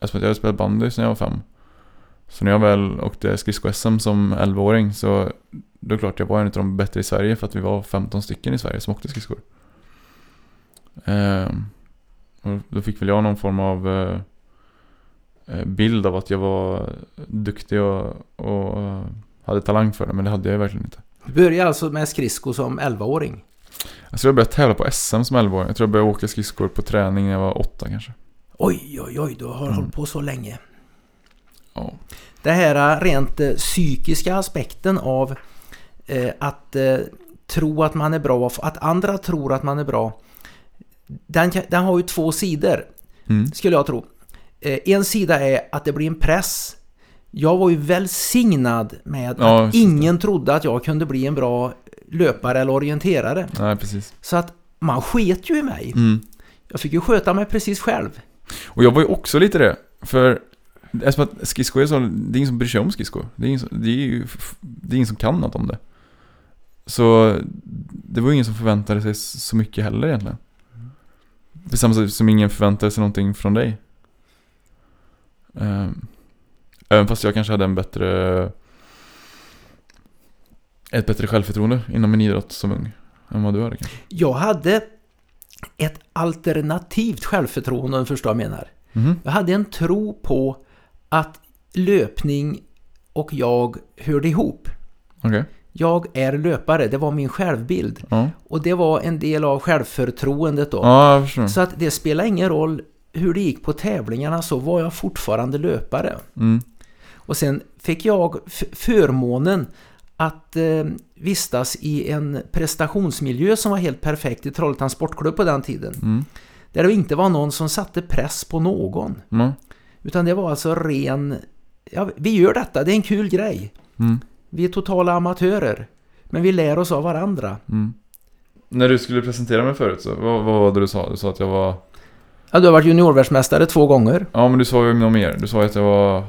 eftersom jag hade spelat bandy sedan jag var fem. Så när jag väl åkte skridsko-SM som 11-åring så då är det klart jag var en av de bättre i Sverige för att vi var 15 stycken i Sverige som åkte skridskor. Ehm, och då fick väl jag någon form av eh, eh, bild av att jag var duktig och, och eh, hade talang för det, men det hade jag verkligen inte. Du började alltså med skridsko som 11-åring. Alltså jag började tävla på SM som 11-åring. Jag tror jag började åka skridskor på träning när jag var åtta kanske. Oj, oj, oj, du har Mm. hållit på så länge. Ja. Det här rent eh, psykiska aspekten av eh, att eh, tro att man är bra, att andra tror att man är bra. Den, den har ju två sidor, Mm. skulle jag tro. En sida är att det blir en press. Jag var ju välsignad med Ja, att just det. ingen trodde att jag kunde bli en bra löpare eller orienterare. Nej. Så att man sket ju i mig. Mm. Jag fick ju sköta mig precis själv. Och jag var ju också lite det. För eftersom att skridskor är så, det är ingen som bryr sig om skridskor. Det är ingen som, det är ju, det är ingen som kan något om det. Så det var ju ingen som förväntade sig så mycket heller egentligen. På samma sätt som ingen förväntade sig någonting från dig. Ehm, även fast jag kanske hade en bättre Ett bättre självförtroende inom min idrott som ung Än vad du hade kanske Jag hade ett alternativt självförtroende om du förstår vad jag menar. Mhm. Jag hade en tro på att löpning och jag hörde ihop. Okej, Jag är löpare, det var min självbild. ja Och det var en del av självförtroendet då. Ja, Så att det spelar ingen roll hur det gick på tävlingarna så var jag fortfarande löpare. mm. Och sen fick jag förmånen att eh, vistas i en prestationsmiljö som var helt perfekt i Trollhättans Sportklubb på den tiden. Mm. Där det inte var någon som satte press på någon. Ja. Utan det var alltså ren... Ja, vi gör detta, det är en kul grej. Mm. Vi är totala amatörer. Men vi lär oss av varandra. Mm. När du skulle presentera mig förut så, vad, vad var det du sa? Du sa att jag var... Ja, du har varit juniorvärldsmästare två gånger. Ja men du sa ju något mer. Du sa att jag var...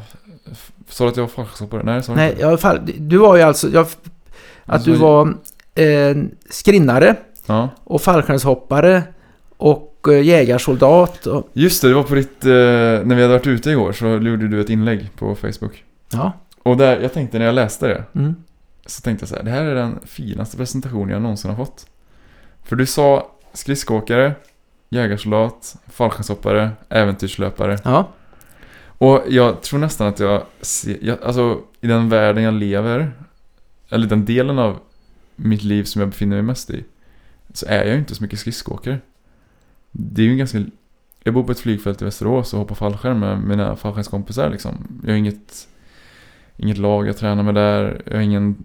Sa du att jag var fallskärmshoppare? Nej, sa du Nej, inte. jag, du var ju alltså... Jag, att du var eh, skrinnare Ja. och fallskärmshoppare och eh, jägarsoldat. Och, Just det, det var på ditt... Eh, när vi hade varit ute igår så gjorde du ett inlägg på Facebook. ja. Och där, jag tänkte när jag läste det Mm. Så tänkte jag så här, det här är den finaste presentationen jag någonsin har fått. För du sa skridskoåkare, jägarsoldat, fallskärmshoppare, äventyrslöpare. Ja. Och jag tror nästan att jag ser, jag, alltså i den världen jag lever, eller den delen av mitt liv som jag befinner mig mest i, så är jag ju inte så mycket skridskoåkare. Det är ju en ganska, jag bor på ett flygfält i Västerås och hoppar fallskärm med mina fallskärmskompisar liksom. Jag har inget, inget lag jag tränar med där, jag har ingen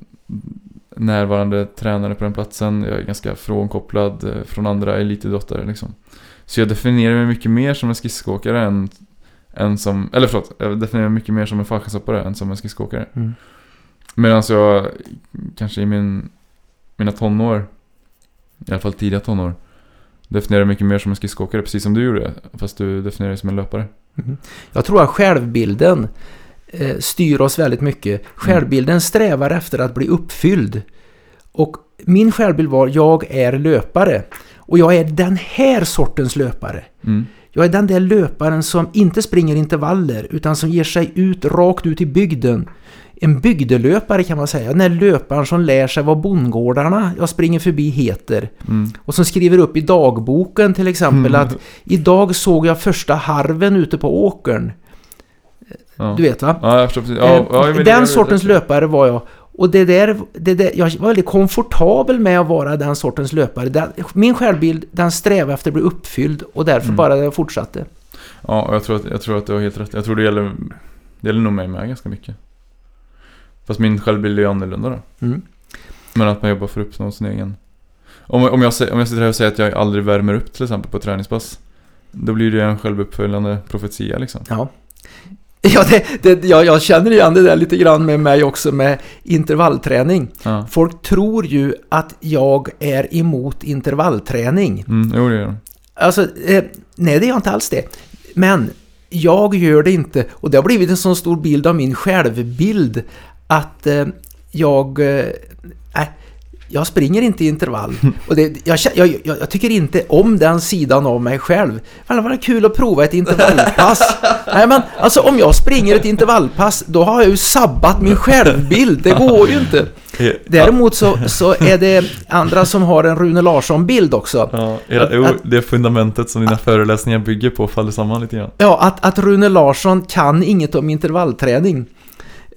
närvarande tränare på den platsen, jag är ganska frånkopplad eh, från andra elitidrottare liksom. Så jag definierar mig mycket mer som en skridskoåkare än än som, eller förlåt, jag definierar mig mycket mer som en fallskärmshoppare än som en skridskoåkare. Mm. Medan jag kanske i min, mina tonår, i alla fall tidiga tonår, definierar mig mycket mer som en skridskoåkare, precis som du gjorde, fast du definierar dig som en löpare. Jag tror att självbilden eh, styr oss väldigt mycket. Självbilden strävar efter att bli uppfylld. Och min självbild var, jag är löpare. Och jag är den här sortens löpare. Mm. Jag är den där löparen som inte springer intervaller utan som ger sig ut rakt ut i bygden. En bygdelöpare kan man säga. Den där löparen som lär sig vad bondgårdarna jag springer förbi heter. Mm. Och som skriver upp i dagboken till exempel att idag såg jag första harven ute på åkern. Ja. Du vet va? Ja, jag förstår. Ja, Eh, ja, den jag- sortens löpare var jag. Och det där, det där, jag var väldigt komfortabel med att vara den sortens löpare. Den, min självbild, den strävar efter att bli uppfylld och därför Mm. bara den fortsatte. Ja, och jag tror, att, jag tror att du har helt rätt. Jag tror det gäller, det gäller nog mig med ganska mycket. Fast min självbild är ju annorlunda då. Mm. Men att man jobbar för att uppnå sin egen. Om, om, jag, om jag sitter här och säger att jag aldrig värmer upp till exempel på träningspass. Då blir det en självuppföljande profetia liksom. Ja. Ja, det, det, jag, jag känner igen det där lite grann med mig också med intervallträning. Ja. Folk tror ju att jag är emot intervallträning. Mm, jo det gör de. Alltså, eh, nej det är jag inte alls det. Men jag gör det inte. Och det har blivit en sån stor bild av min självbild att eh, jag... Eh, nej, jag springer inte i intervall. Och det, jag, jag, jag, tycker inte om den sidan av mig själv. Men det var kul att prova ett intervallpass. Nej men alltså om jag springer ett intervallpass då har jag ju sabbat min självbild. Det går ju inte. Däremot så, så är det andra som har en Rune Larsson-bild också. Ja, hela, jo, Att- det fundamentet som dina föreläsningar bygger på faller samman lite grann. Ja, att, att Rune Larsson kan inget om intervallträning.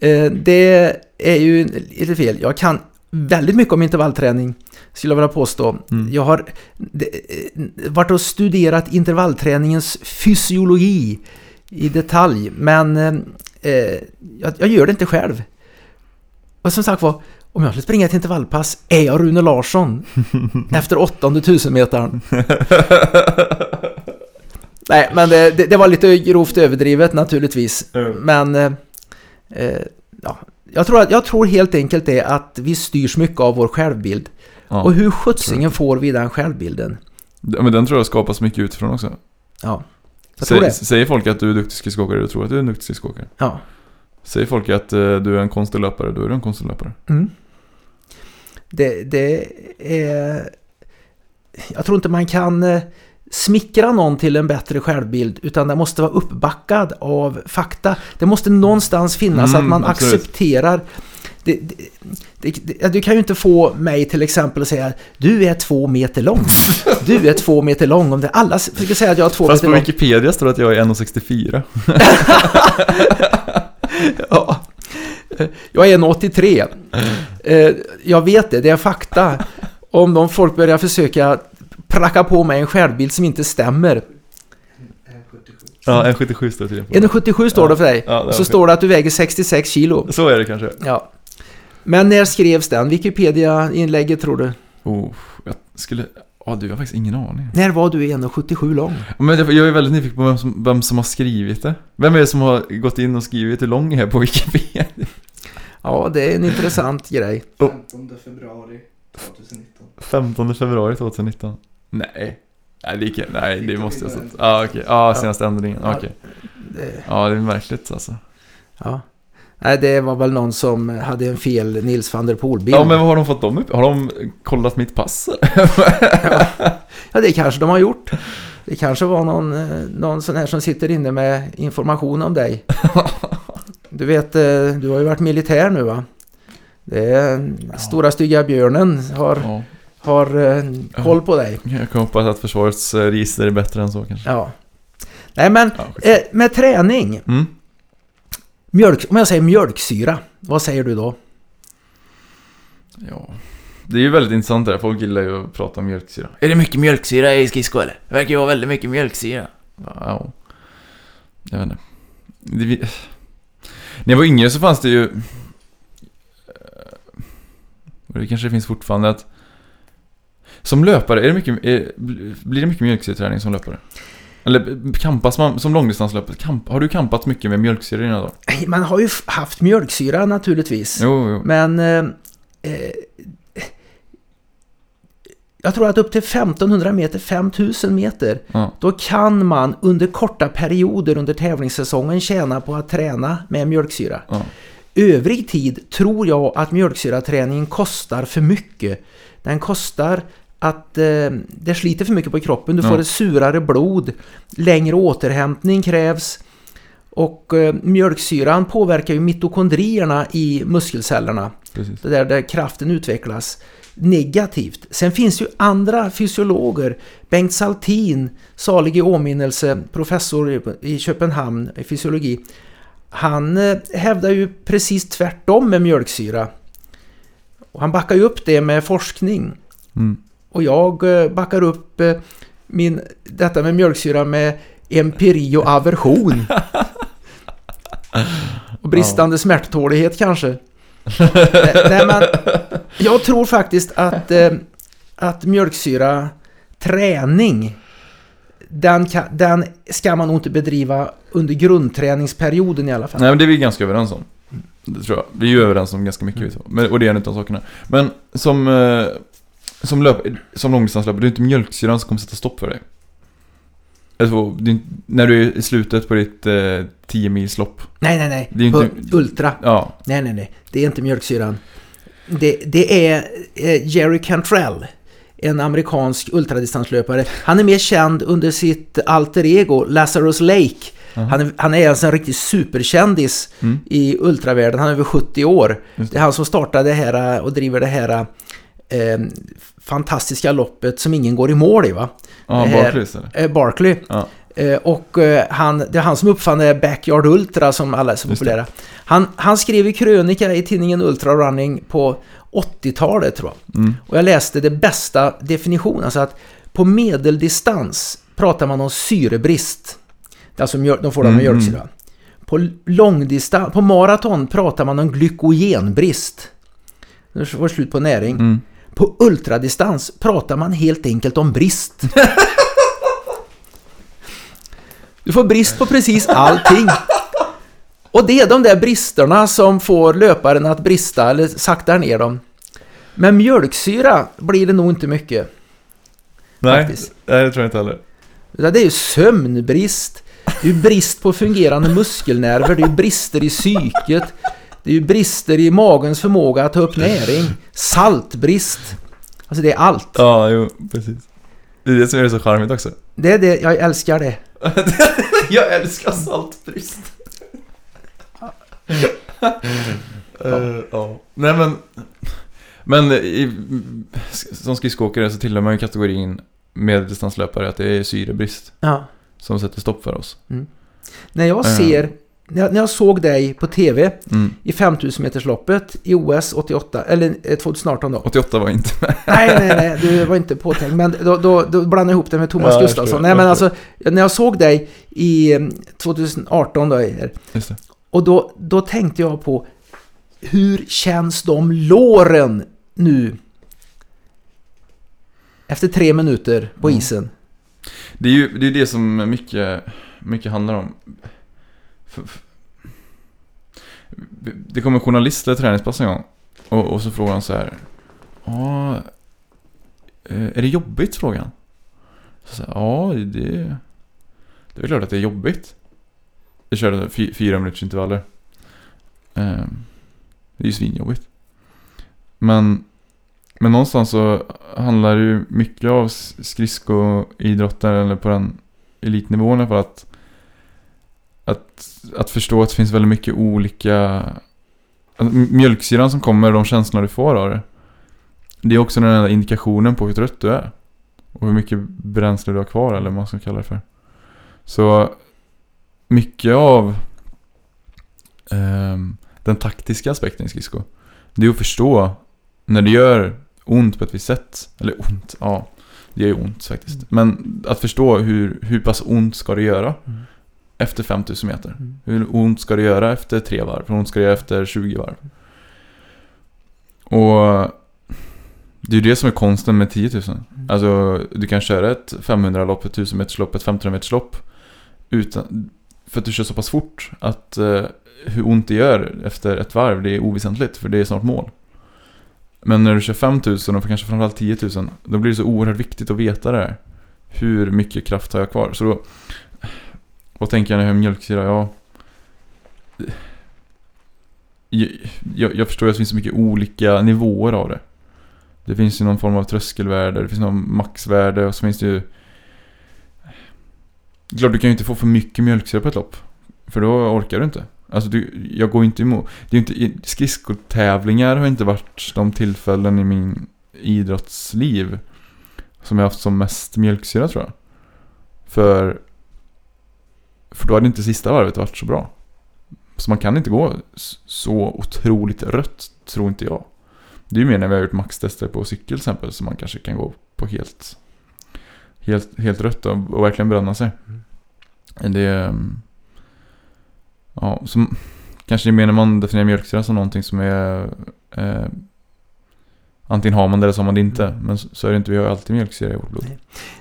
Eh, det är ju lite fel. Jag kan väldigt mycket om intervallträning, skulle jag vilja påstå. Mm. Jag har eh, varit och studerat intervallträningens fysiologi i detalj, men eh, jag, gör det inte själv. Och som sagt var, om jag skulle springa ett intervallpass, är jag Rune Larsson efter åttonde tusenmetern? Nej, men det, det, var lite grovt överdrivet naturligtvis. Mm. Men ja, jag, tror att, jag tror helt enkelt det att vi styrs mycket av vår självbild. Ja. Och hur sjuttsingen får vi den självbilden? Men den tror jag skapas mycket utifrån också. Ja, jag tror Säger, det. säger folk att du är duktig skridskoåkare, du tror att du är en duktig skridskoåkare. Ja. Säger folk att eh, du är en konstig löpare, då är du en konstig löpare. Mm. Det, det är... Jag tror inte man kan eh, smickra någon till en bättre självbild utan det måste vara uppbackad av fakta. Det måste någonstans finnas Mm, att man absolut. accepterar det, det, det, du kan ju inte få mig till exempel att säga du är två meter lång. Du är två meter lång. Om det alla försöker säga att jag är två Fast meter på lång. Wikipedia står det att jag är 1,64. Ja. Jag är 1,83. Eh, Jag vet det, det är fakta. Om de folk börjar försöka pracka på mig en självbild som inte stämmer. Ja, 1,77 står det tydligen på. 1,77 står det för dig. Ja, det Och så står det att du väger 66 kilo. Så är det kanske. Ja. Men när skrevs den? Wikipedia-inlägget tror du? Oh, jag skulle... Ja, du jag har faktiskt ingen aning. När var du 1,77 lång? Men jag jag är väldigt nyfiken på vem som, vem som har skrivit det. Vem är det som har gått in och skrivit hur lång jag är på Wikipedia? Ja, det är en intressant grej. 15 februari 2019. 15 februari 2019. Nej. Nej, det, gick, nej, det måste jag sett. Ja, okej. Ja, senaste ändringen. Ja. Okej. Det, Ja, det är märkligt alltså. ja. Nej, det var väl någon som hade en fel Nils van der Poel-bild. Ja, men vad har de fått dem upp? Har de kollat mitt pass? Ja, det kanske de har gjort. Det kanske var någon, eh, någon sån här som sitter inne med information om dig. Du vet, eh, du har ju varit militär nu va? Det är stora stygga björnen har, Ja. Har eh, koll på dig. Jag kan hoppas att försvarets eh, register är bättre än så kanske. Ja. Nej men, Ja, eh, med träning. Mm. Mjölk, om jag säger mjölksyra, vad säger du då? Ja. Det är ju väldigt intressant det där. Folk gillar ju att prata om mjölksyra. Är det mycket mjölksyra i skridsko eller? Det verkar ju vara väldigt mycket mjölksyra. Wow. Jag vet inte. Det, vi- när jag var yngre så fanns det ju... Och det kanske finns fortfarande att... Som löpare, är det mycket, är, blir det mycket mjölksyreträning som löpare? Eller kampas man som långdistanslöpare? Kamp, har du kampat mycket med mjölksyra i dina dagar? Man har ju haft mjölksyra naturligtvis. Jo, jo. Men... Eh, eh, jag tror att upp till 1500 meter, 5000 meter, Ja. då kan man under korta perioder under tävlingssäsongen tjäna på att träna med mjölksyra. Ja. Övrig tid tror jag att mjölksyraträningen kostar för mycket. Den kostar att eh, det sliter för mycket på kroppen. Du Ja. får ett surare blod, längre återhämtning krävs. Och eh, mjölksyran påverkar ju mitokondrierna i muskelcellerna. Precis. Det där, där kraften utvecklas negativt. Sen finns ju andra fysiologer. Bengt Saltin, salig i åminnelse, professor i- i Köpenhamn i fysiologi. Han eh, hävdar ju precis tvärtom med mjölksyra. Och han backar ju upp det med forskning. Mm. Och jag eh, backar upp eh, min, detta med mjölksyra med empiri och aversion. Och bristande smärttålighet kanske. Nej, nej, men jag tror faktiskt att, eh, att mjölksyra träning den, kan, den ska man nog inte bedriva under grundträningsperioden i alla fall. Nej men det är vi ganska överens om. Det tror jag. Vi är ju överens om ganska mycket. Mm. Men, och det är en av sakerna. Men som, eh, som, löp, som långdistanslöpare, det är inte mjölksyran som kommer sätta stopp för dig. Alltså, det är inte, när du är i slutet på ditt eh, 10 milslopp. Nej, nej, nej. Det är På inte- Ultra. Ja, Nej, nej, nej. Det är inte mjölksyran. Det, det är eh, Jerry Cantrell, en amerikansk ultradistanslöpare. Han är mer känd under sitt alter ego Lazarus Lake. Han är, han är alltså en riktig superkändis Mm. i ultravärlden. Han är över 70 år. Det är han som startade det här och driver det här eh, fantastiska loppet som ingen går i mål i va? ja här- Barclays eller? Eh, Barkley. Ja. Eh, och eh, han, det är han som uppfann det Backyard Ultra som alla är så populära. Han, han skrev i krönika i tidningen Ultra Running på 80-talet tror jag. Mm. Och jag läste det bästa definitionen. Alltså att på medeldistans pratar man om syrebrist. Alltså de får det med Mm, mjölksyra. På långdistans, på maraton pratar man om glykogenbrist. Det får slut på näring. Mm. På ultradistans pratar man helt enkelt om brist. Du får brist på precis allting. Och det är de där bristerna som får löparen att brista eller saktar ner dem. Men mjölksyra blir det nog inte mycket. Nej, Faktiskt. nej, det tror jag inte heller. Det är ju sömnbrist, det är brist på fungerande muskelnerver, det är brister i psyket, det är ju brister i magens förmåga att ta upp näring, saltbrist. Alltså det är allt. Ja, jo, precis. Det är det som gör det så charmigt också. Det är det, jag älskar det. jag älskar saltbrist. Eh, ja. Nej men, men i, som skridskoåkare så tillhör man ju kategorin medeldistanslöpare att det är syrebrist Ja. som sätter stopp för oss. När jag Ja. ser, när när jag såg dig på TV Mm. i 5000 metersloppet i OS 88, eller eh, 2018 då. 88 var inte med. Nej, nej, nej, du var inte påtänkt. Men då, då, då blandade jag ihop det med Thomas Ja, Gustafsson. Nej, men alltså, när jag såg dig i eh, 2018 då, här, Just det. och då, då tänkte jag på hur känns de låren nu? Efter tre minuter på Mm. isen. Det är ju det, är det som mycket, mycket handlar om. Det kom en journalist till ett träningspass en gång och, och så frågade han så här. Ja, eh, är det jobbigt? frågade han. Så sa ja, det, det är väl klart att det är jobbigt. Jag körde fyra minuters intervaller. Ehm, det är ju svinjobbigt. Men, men någonstans så handlar det ju mycket av skridskoidrotten eller på den elitnivån i alla fall att, att, att förstå att det finns väldigt mycket olika mjölksyran som kommer, de känslorna du får av det. Det är också den enda indikationen på hur trött du är. Och hur mycket bränsle du har kvar eller vad man ska kalla det för. Så mycket av ehm, den taktiska aspekten i skridsko. Det är att förstå när det gör ont på ett visst sätt. Eller ont, ja. Det gör ju ont faktiskt. Men att förstå hur, hur pass ont ska det göra Mm. Efter 5000 meter. Mm. Hur ont ska det göra efter tre varv? Hur ont ska det göra efter 20 varv? Och det är ju det som är konsten med 10 000. Alltså, du kan köra ett 500-lopp, ett 1000 meterslopp, ett 1500 meterslopp utan, för att du kör så pass fort att eh, hur ont det gör efter ett varv, det är oväsentligt för det är snart mål. Men när du kör 5000 och kanske framförallt 10 000 Då blir det så oerhört viktigt att veta det här. Hur mycket kraft har jag kvar? Så då... Vad tänker jag när jag hör mjölksyra? Ja... Jag, jag, jag förstår att det finns så mycket olika nivåer av det. Det finns ju någon form av tröskelvärde, det finns någon maxvärde och så finns det ju... Klart, du kan ju inte få för mycket mjölksyra på ett lopp. För då orkar du inte. Alltså, du, jag går inte emot. Det är ju inte, skridskotävlingar har inte varit de tillfällen i min idrottsliv som jag haft som mest mjölksyra tror jag. För, för då hade inte sista varvet varit så bra. Så man kan inte gå så otroligt rött, tror inte jag. Det är ju mer när vi har gjort maxtester på cykel till exempel, så man kanske kan gå på helt, helt, helt rött och, och verkligen bränna sig. Det är... ehm, Ja, som, kanske mer när man definierar mjölksyra som någonting som är... Eh, antingen har man det eller så har man det inte. Men så, så är det inte, vi har alltid mjölksyra i vårt blod.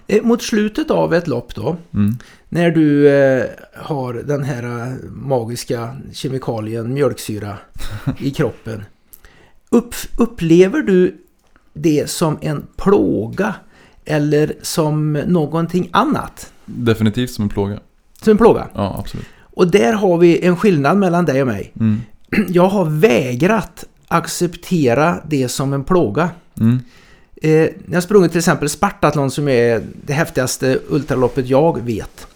Eh, Mot slutet av ett lopp då, Mm. när du eh, har den här eh, magiska kemikalien mjölksyra i kroppen. Upp, upplever du det som en plåga eller som någonting annat? Definitivt som en plåga. Som en plåga. Ja, absolut. Och där har vi en skillnad mellan dig och mig. Mm. Jag har vägrat acceptera det som en plåga. Mm. Eh, jag har sprungit till exempel Spartathlon som är det häftigaste ultraloppet jag vet.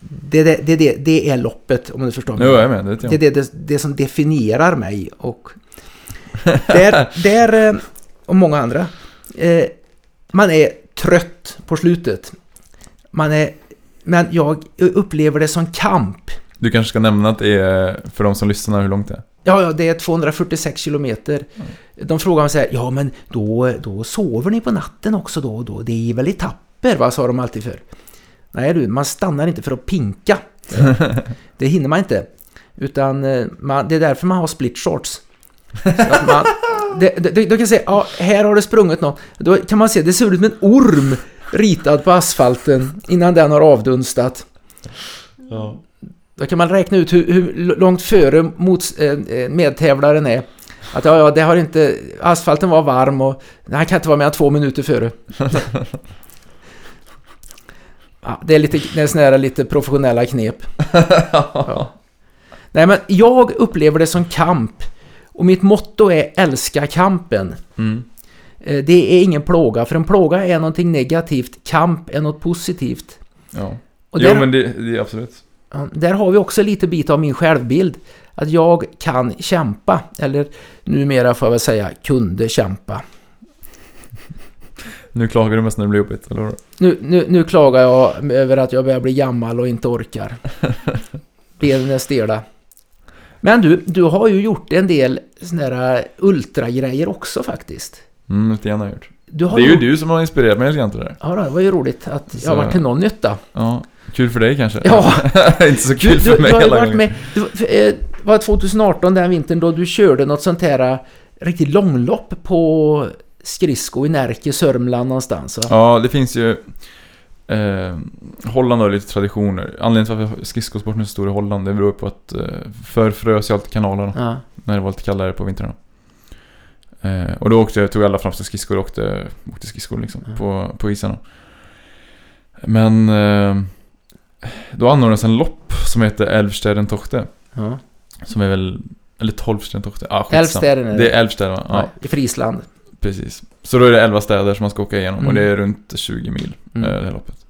Det, det, det, det, det är loppet om du förstår Jo, jag med. Det jag. Det är det, det, det som definierar mig och där, där eh, och många andra. Eh, man är trött på slutet. Man är, men jag upplever det som kamp. Du kanske ska nämna att det är, för de som lyssnar, hur långt det är. Ja, ja, det är 246 kilometer. De frågar mig så här, ja men då, då sover ni på natten också då och då? Det är väl etapper, va? Sa de alltid för. Nej du, man stannar inte för att pinka. Det hinner man inte. Utan eh, man, det är därför man har split shorts. Man, det, det, då kan säga, ja, här har det sprungit något. Då kan man se, det ser ut som en orm ritad på asfalten innan den har avdunstat. Ja. Då kan man räkna ut hur, hur långt före mots, eh, medtävlaren är. Att ja, ja, det har inte... Asfalten var varm och han kan inte vara än två minuter före. Ja, det är lite, det är såna här lite professionella knep. Ja. Nej, men jag upplever det som kamp. Och mitt motto är älska kampen. Mm. Eh, Det är ingen plåga, för en plåga är någonting negativt. Kamp är något positivt. ja. Och jo, där- men det, det är absolut. Där har vi också lite bit av min självbild. Att jag kan kämpa, eller numera får jag väl säga kunde kämpa. Nu klagar du mest när det blir jobbigt, eller? Nu, nu, nu klagar jag över att jag börjar bli gammal och inte orkar. Benen är stela. Men du, du har ju gjort en del såna här ultragrejer också faktiskt. Mm, lite grann har jag gjort. Det är ju gjort- du som har inspirerat mig lite grann till det där. Ja, det var ju roligt att jag har varit till någon nytta. Ja, kul för dig kanske? Ja. Inte så Du, kul du, för mig du har ju alla varit gånger. med, det var, eh, var 2018 den vintern då du körde något sånt här eh, riktigt långlopp på skridsko i Närke, Sörmland någonstans va? Ja, det finns ju... Eh, Holland har lite traditioner. Anledningen till varför skridskosporten är så stor i Holland, det beror på att eh, förr frös ju alltid kanalerna Ja. när det var lite kallare på vintrarna. Eh, och då åkte, tog alla fram sina skridskor och åkte, åkte skridskor liksom, Ja. på, på isarna. Men eh, då anordnades en lopp som heter Älvstäden Tochte. ja. Som är väl... Eller Tolvstäden Tochte. Ah. Älvstäden är det. Det är Älvstäden? Ja, Ja, I Friesland. precis. Så då är det 11 städer som man ska åka igenom och Mm. det är runt 20 mil, Mm. eh, det här loppet.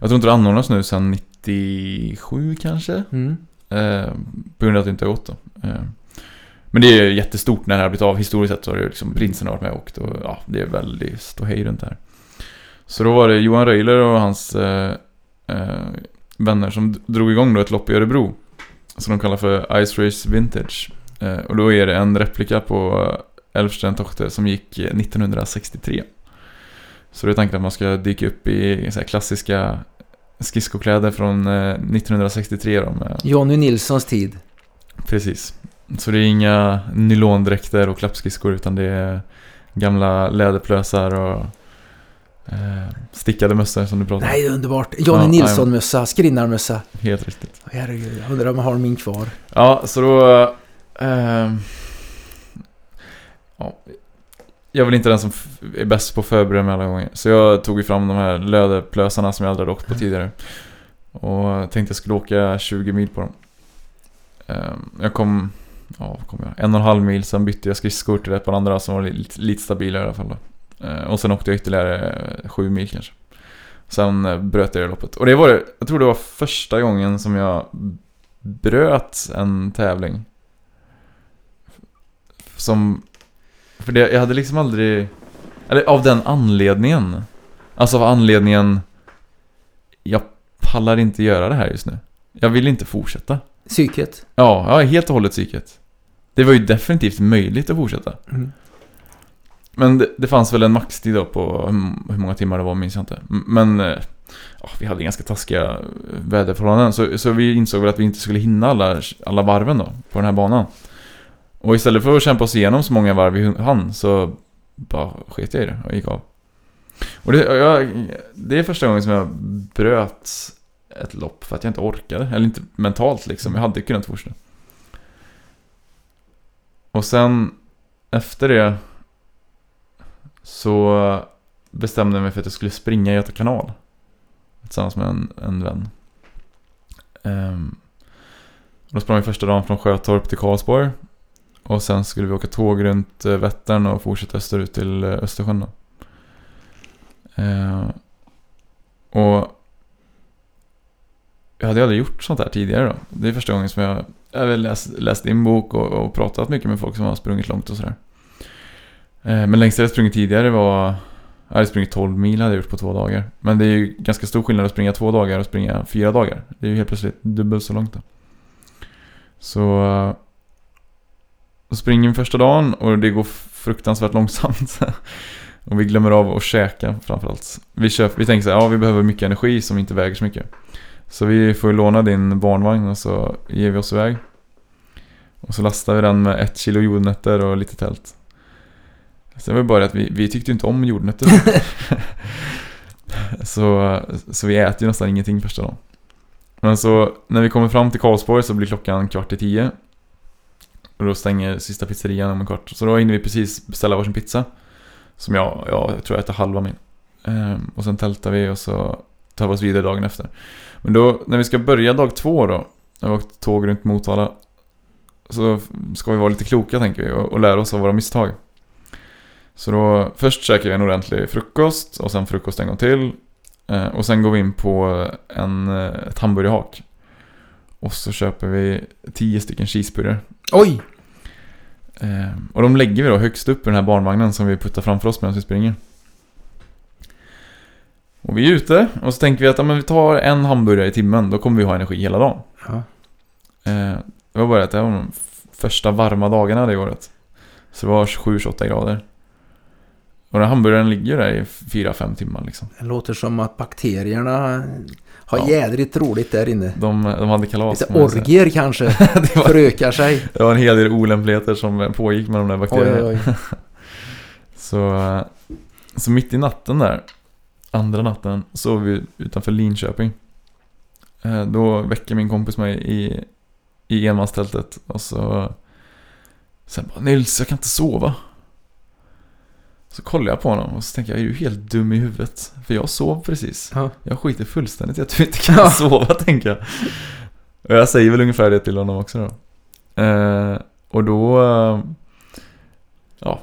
Jag tror inte det anordnas nu sedan 97 kanske. Mm. Eh, på grund av att det inte har gått då. Eh, men det är jättestort när det här har blivit av. Historiskt sett så har det liksom prinsen har varit med och åkt och ja, det är väldigt ståhej runt det här. Så då var det Johan Röjler och hans eh, eh, vänner som drog igång då ett lopp i Örebro. Som de kallar för Ice Race Vintage. Eh, och då är det en replika på Älvsten Tochte som gick eh, 1963. Så det är tanken att man ska dyka upp i klassiska skridskokläder från eh, 1963 då med Johnny Nilssons tid. Precis. Så det är inga nylondräkter och klappskridskor utan det är gamla läderplösar och eh, stickade mössor som du pratade om. Nej, det är underbart. Johnny Ja, Nilsson-mössa, skrinnarmössa. Helt riktigt. Herregud, jag undrar om jag har min kvar. Ja, så då... Eh, ja, jag var inte den som är bäst på att förbereda mig alla gånger. Så jag tog ju fram de här löderplösarna som jag aldrig hade åkt på tidigare. Och tänkte jag skulle åka 20 mil på dem. Ehm, Jag kom, ja kom jag? En och en halv mil, sen bytte jag skridskor till ett par andra som var lite, lite stabilare i alla fall då. Ehm, Och sen åkte jag ytterligare eh, sju mil kanske. Sen eh, bröt jag det loppet. Och det var det, jag tror det var första gången som jag bröt en tävling. Som, för det, jag hade liksom aldrig, eller av den anledningen. Alltså av anledningen, jag pallar inte göra det här just nu. Jag vill inte fortsätta. Psyket. Ja, ja helt och hållet psyket. Det var ju definitivt möjligt att fortsätta. Mm. Men det, det fanns väl en maxtid då på hur, många timmar det var minns jag inte. Men oh, vi hade ganska taskiga eh, väderförhållanden. Så, så vi insåg väl att vi inte skulle hinna alla, alla varven då på den här banan. Och istället för att kämpa oss igenom så många varv vi hann så bara sket jag i det och gick av. Och det, jag, det är första gången som jag bröt ett lopp för att jag inte orkade. Eller inte mentalt liksom. Jag hade kunnat fortsätta. Och sen efter det så bestämde jag mig för att jag skulle springa Göta kanal. Tillsammans med en, en vän. Ehm, då sprang vi första dagen från Sjötorp till Karlsborg. Och sen skulle vi åka tåg runt eh, Vättern och fortsätta österut till eh, Östersjön då. Ehm, och jag hade aldrig gjort sånt här tidigare då. Det är första gången som jag, jag har läst, läst din bok och, och pratat mycket med folk som har sprungit långt och sådär. Eh, men längsta jag sprungit tidigare var Jag hade sprungit 12 mil hade jag gjort på två dagar. Men det är ju ganska stor skillnad att springa två dagar och springa fyra dagar. Det är ju helt plötsligt dubbelt så långt då. Så Jag Då springer vi första dagen och det går fruktansvärt långsamt. Och vi glömmer av att käka framförallt. Vi, köper, vi tänker så här, ja vi behöver mycket energi som inte väger så mycket. Så vi får låna din barnvagn och så ger vi oss iväg. Och så lastar vi den med ett kilo jordnötter och lite tält. Sen var det bara att vi, vi tyckte inte om jordnötter. så, så vi äter ju nästan ingenting första dagen. Men så när vi kommer fram till Karlsborg så blir klockan kvart i tio. Och då stänger sista pizzerian om en kvart. Så då hinner vi precis beställa varsin pizza. Som jag, ja, jag tror jag äter halva min. Ehm, och sen tältar vi och så tar vi oss vidare dagen efter. Men då, när vi ska börja dag två då. När vi har åkt tåg runt Motala. Så ska vi vara lite kloka tänker vi och, och lära oss av våra misstag. Så då, först käkar vi en ordentlig frukost och sen frukost en gång till. Eh, och sen går vi in på en, eh, ett hamburgerhak. Och så köper vi 10 stycken cheeseburgare. Oj! Eh, och de lägger vi då högst upp i den här barnvagnen som vi puttar framför oss medan vi springer. Och vi är ute och så tänker vi att ja, men vi tar en hamburgare i timmen, då kommer vi ha energi hela dagen. Ja. Det var bara att det var de första varma dagarna det året. Så det var 27-28 grader. Och den hamburgaren ligger där i 4-5 timmar liksom. Det låter som att bakterierna har Ja. jädrigt roligt där inne. De, de hade kalas Lite orgier kanske det, var, förökar sig. det var en hel del olämpligheter som pågick med de där bakterierna. oj, oj. Så, så mitt i natten där, andra natten, sov vi utanför Linköping. Eh, Då väcker min kompis mig i, i enmanstältet och så Sen bara Nils, jag kan inte sova. Så kollar jag på honom och så tänker jag, är du helt dum i huvudet? För jag sov precis. Ja. Jag skiter fullständigt i att du inte kan Ja. sova, tänker jag. Och jag säger väl ungefär det till honom också då. Eh, och då, eh, ja,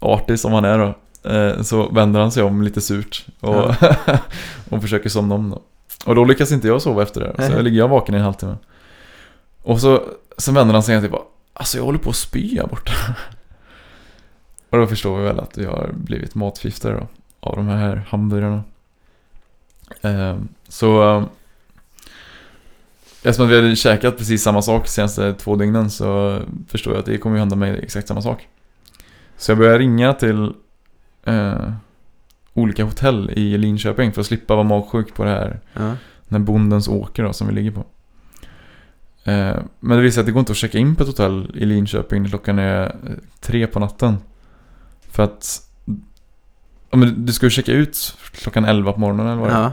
artig som han är då, eh, så vänder han sig om lite surt och, och försöker somna om då. Och då lyckas inte jag sova efter det, så Nej. jag ligger jag vaken i en halvtimme. Och så, sen vänder han sig och typ bara, alltså jag håller på att spy här borta. Och då förstår vi väl att jag har blivit matförgiftad då, av de här hamburgarna. Eh, så, eh, eftersom vi hade käkat precis samma sak de senaste två dygnen så förstår jag att det kommer ju hända mig exakt samma sak. Så jag började ringa till eh, olika hotell i Linköping för att slippa vara magsjuk på det här Ja. den här bondens åker då, som vi ligger på. Eh, men det visar att det går inte att checka in på ett hotell i Linköping när klockan är eh, tre på natten. För att ja, men du ska ju checka ut klockan 11 på morgonen eller vad det är. Ja.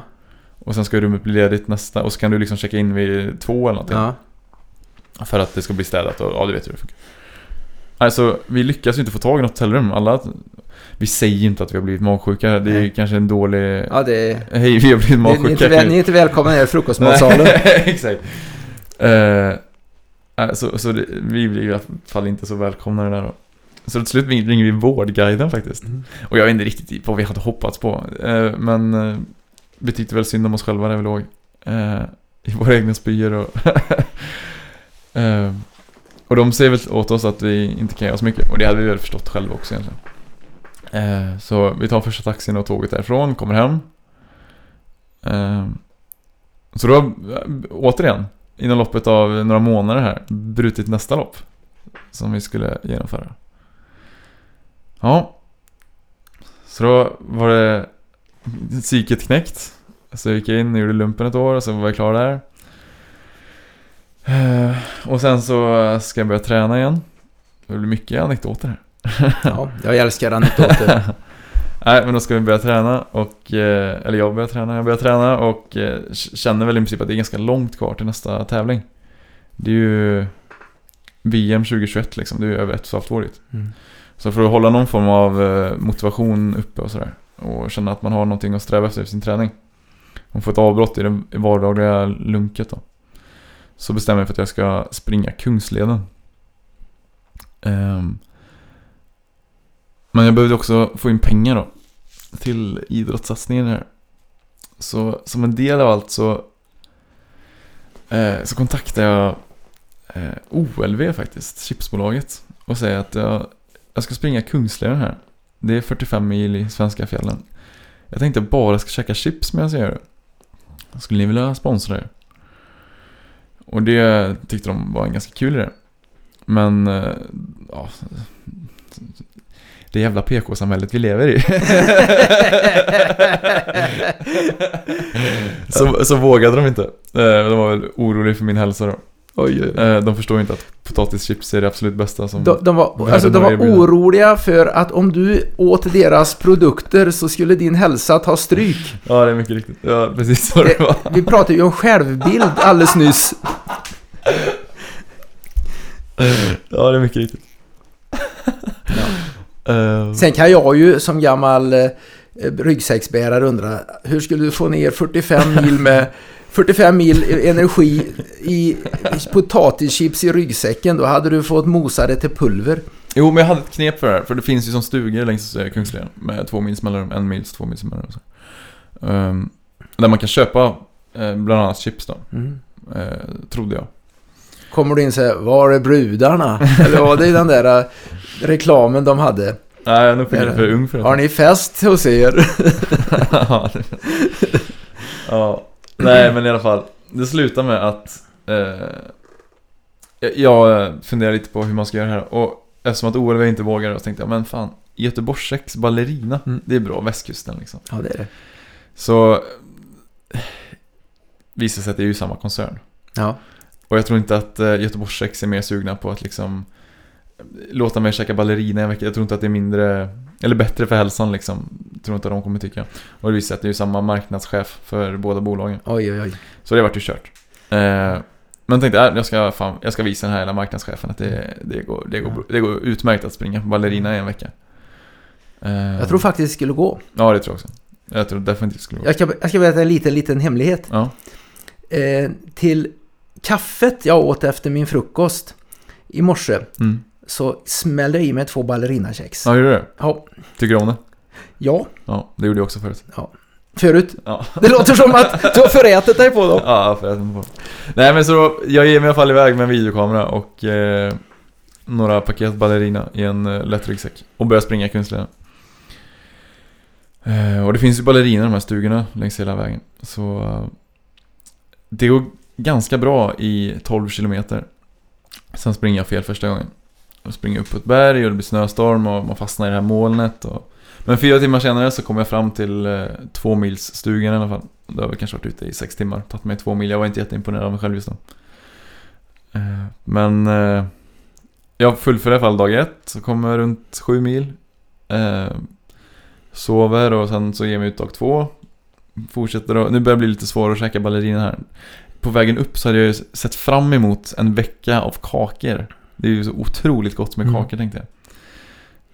Och sen ska rummet bli ledigt nästa och så kan du liksom checka in vid två eller någonting. Ja. För att det ska bli städat och ja, du vet hur det funkar. Alltså, vi lyckas ju inte få tag i något hotellrum. Alla... Vi säger ju inte att vi har blivit magsjuka. Det är Nej. kanske en dålig... Ja, det är... Hej, vi har blivit Ni, ni, är magsjuka. inte, väl- ni är inte välkomna ner i frukostmatsalen. Exakt. Eh, eh, så så det, vi blir i alla fall inte så välkomna där då. Så till slut ringer vi Vårdguiden faktiskt. Mm. Och jag vet inte riktigt vad vi hade hoppats på. Eh, men eh, vi tyckte väl synd om oss själva där vi låg. Eh, I våra egna spyor och... och de säger väl åt oss att vi inte kan göra så mycket. Och det hade vi väl förstått själva också egentligen. Så vi tar första taxin och tåget därifrån, kommer hem. Så då, återigen, inom loppet av några månader här, brutit nästa lopp. Som vi skulle genomföra. Ja. Så då var det psyket knäckt. Så jag gick in och gjorde lumpen ett år och så var jag klar där. Eh, Och sen så ska jag börja träna igen. Det blir mycket anekdoter här. Ja, jag älskar anekdoter. Nej, men då ska vi börja träna och, eh, eller jag börjar träna, jag börjar träna och eh, känner väl i princip att det är ganska långt kvar till nästa tävling. Det är ju VM 2021 liksom, det är ju över ett och ett halvt år dit. Mm. Så för att hålla någon form av eh, motivation uppe och sådär och känna att man har någonting att sträva efter i sin träning. Och få ett avbrott i det vardagliga lunket då. Så bestämmer jag för att jag ska springa Kungsleden. Ehm, men jag behövde också få in pengar då. Till idrottssatsningen här. Så som en del av allt så eh, Så kontaktade jag eh, OLV faktiskt, chipsbolaget. Och säger att jag, jag ska springa Kungsleden här. Det är 45 mil i svenska fjällen. Jag tänkte bara ska käka chips medan jag gör det. Skulle ni vilja sponsra det? Och det tyckte de var en ganska kul idé. Men, eh, ja. Det jävla PK-samhället vi lever i. så, så vågade de inte. Eh, De var väl oroliga för min hälsa då. Oj, oj, oj. Eh, De förstår inte att potatischips är det absolut bästa som... De, de, var, alltså, de var oroliga för att om du åt deras produkter så skulle din hälsa ta stryk. Ja, det är mycket riktigt. Ja, precis så det var. Vi pratade ju om självbild alldeles nyss. Ja, det är mycket riktigt. Eh, Sen kan jag ju som gammal eh, ryggsäcksbärare undra, hur skulle du få ner 45 mil med 45 mil energi i potatischips i ryggsäcken? Då hade du fått mosa det till pulver. Jo, men jag hade ett knep för det här. För det finns ju som stugor längs eh, Kungsleden. Med två mils mellanrum, en mils, två mils mellanrum. Så. Ehm, där man kan köpa eh, bland annat chips då. Mm. Eh, trodde jag. Kommer du in säger, var är brudarna? Eller var det den där eh, reklamen de hade? Nej, jag är nog för, för ung för det. Har ni fest hos er? ja, nej men i alla fall. Det slutar med att eh, jag- jag funderar lite på hur man ska göra här. Och eftersom att OLV inte vågar så tänkte jag, men fan, Göteborgsex ballerina, Mm. det är bra, västkusten liksom. Ja, det är det. Så eh, visar sig att det är ju samma koncern. Ja. Och jag tror inte att eh, Göteborgsex är mer sugna på att liksom låta mig käka ballerina en vecka. Jag tror inte att det är mindre, eller bättre för hälsan liksom. Tror inte att de kommer tycka. Och det visar sig att det är ju samma marknadschef för båda bolagen. Oj, oj, oj. Så det vart ju kört. Eh, men tänkte, äh, jag, ska, fan, jag ska visa den här hela marknadschefen att det, det, går, det, går, det går utmärkt att springa ballerina i en vecka. Eh, Jag tror faktiskt det skulle gå. Ja, det tror jag också. Jag tror definitivt det skulle gå. Jag ska, jag ska berätta en liten, liten hemlighet. Ja. Eh, till kaffet jag åt efter min frukost i morse Mm. Så smällde jag i mig två ballerinakex. Ja, gjorde du det? Ja. Tycker du om det? ja, Ja, det gjorde jag också förut. förut. Ja. Det låter som att du har förätit dig på dem. Ja, för att jag inte får. Nej men så, jag ger mig i alla fall iväg med en videokamera och eh, några paket ballerina i en eh, lätt ryggsäck. Och börjar springa Kungsleden. Eh, och det finns ju ballerina i de här stugorna längs hela vägen. Så eh, det går ganska bra i 12 kilometer. Sen springer jag fel första gången. Jag springer upp på ett berg och det blir snöstorm och man fastnar i det här molnet. Och... Men fyra timmar senare så kom jag fram till eh, två mils stugan i alla fall. Då har jag kanske varit ute i sex timmar. Tagit mig två mil. Jag var inte jätteimponerad av mig själv just då. Eh, men eh, jag fullföljer i alla fall dag ett. Så kommer jag runt sju mil. Eh, sover och sen så ger jag mig ut dag två. Fortsätter och, nu börjar det bli lite svårare att käka ballerina här. På vägen upp så hade jag ju sett fram emot en vecka av kakor. Det är ju så otroligt gott med Mm. kakor tänkte jag.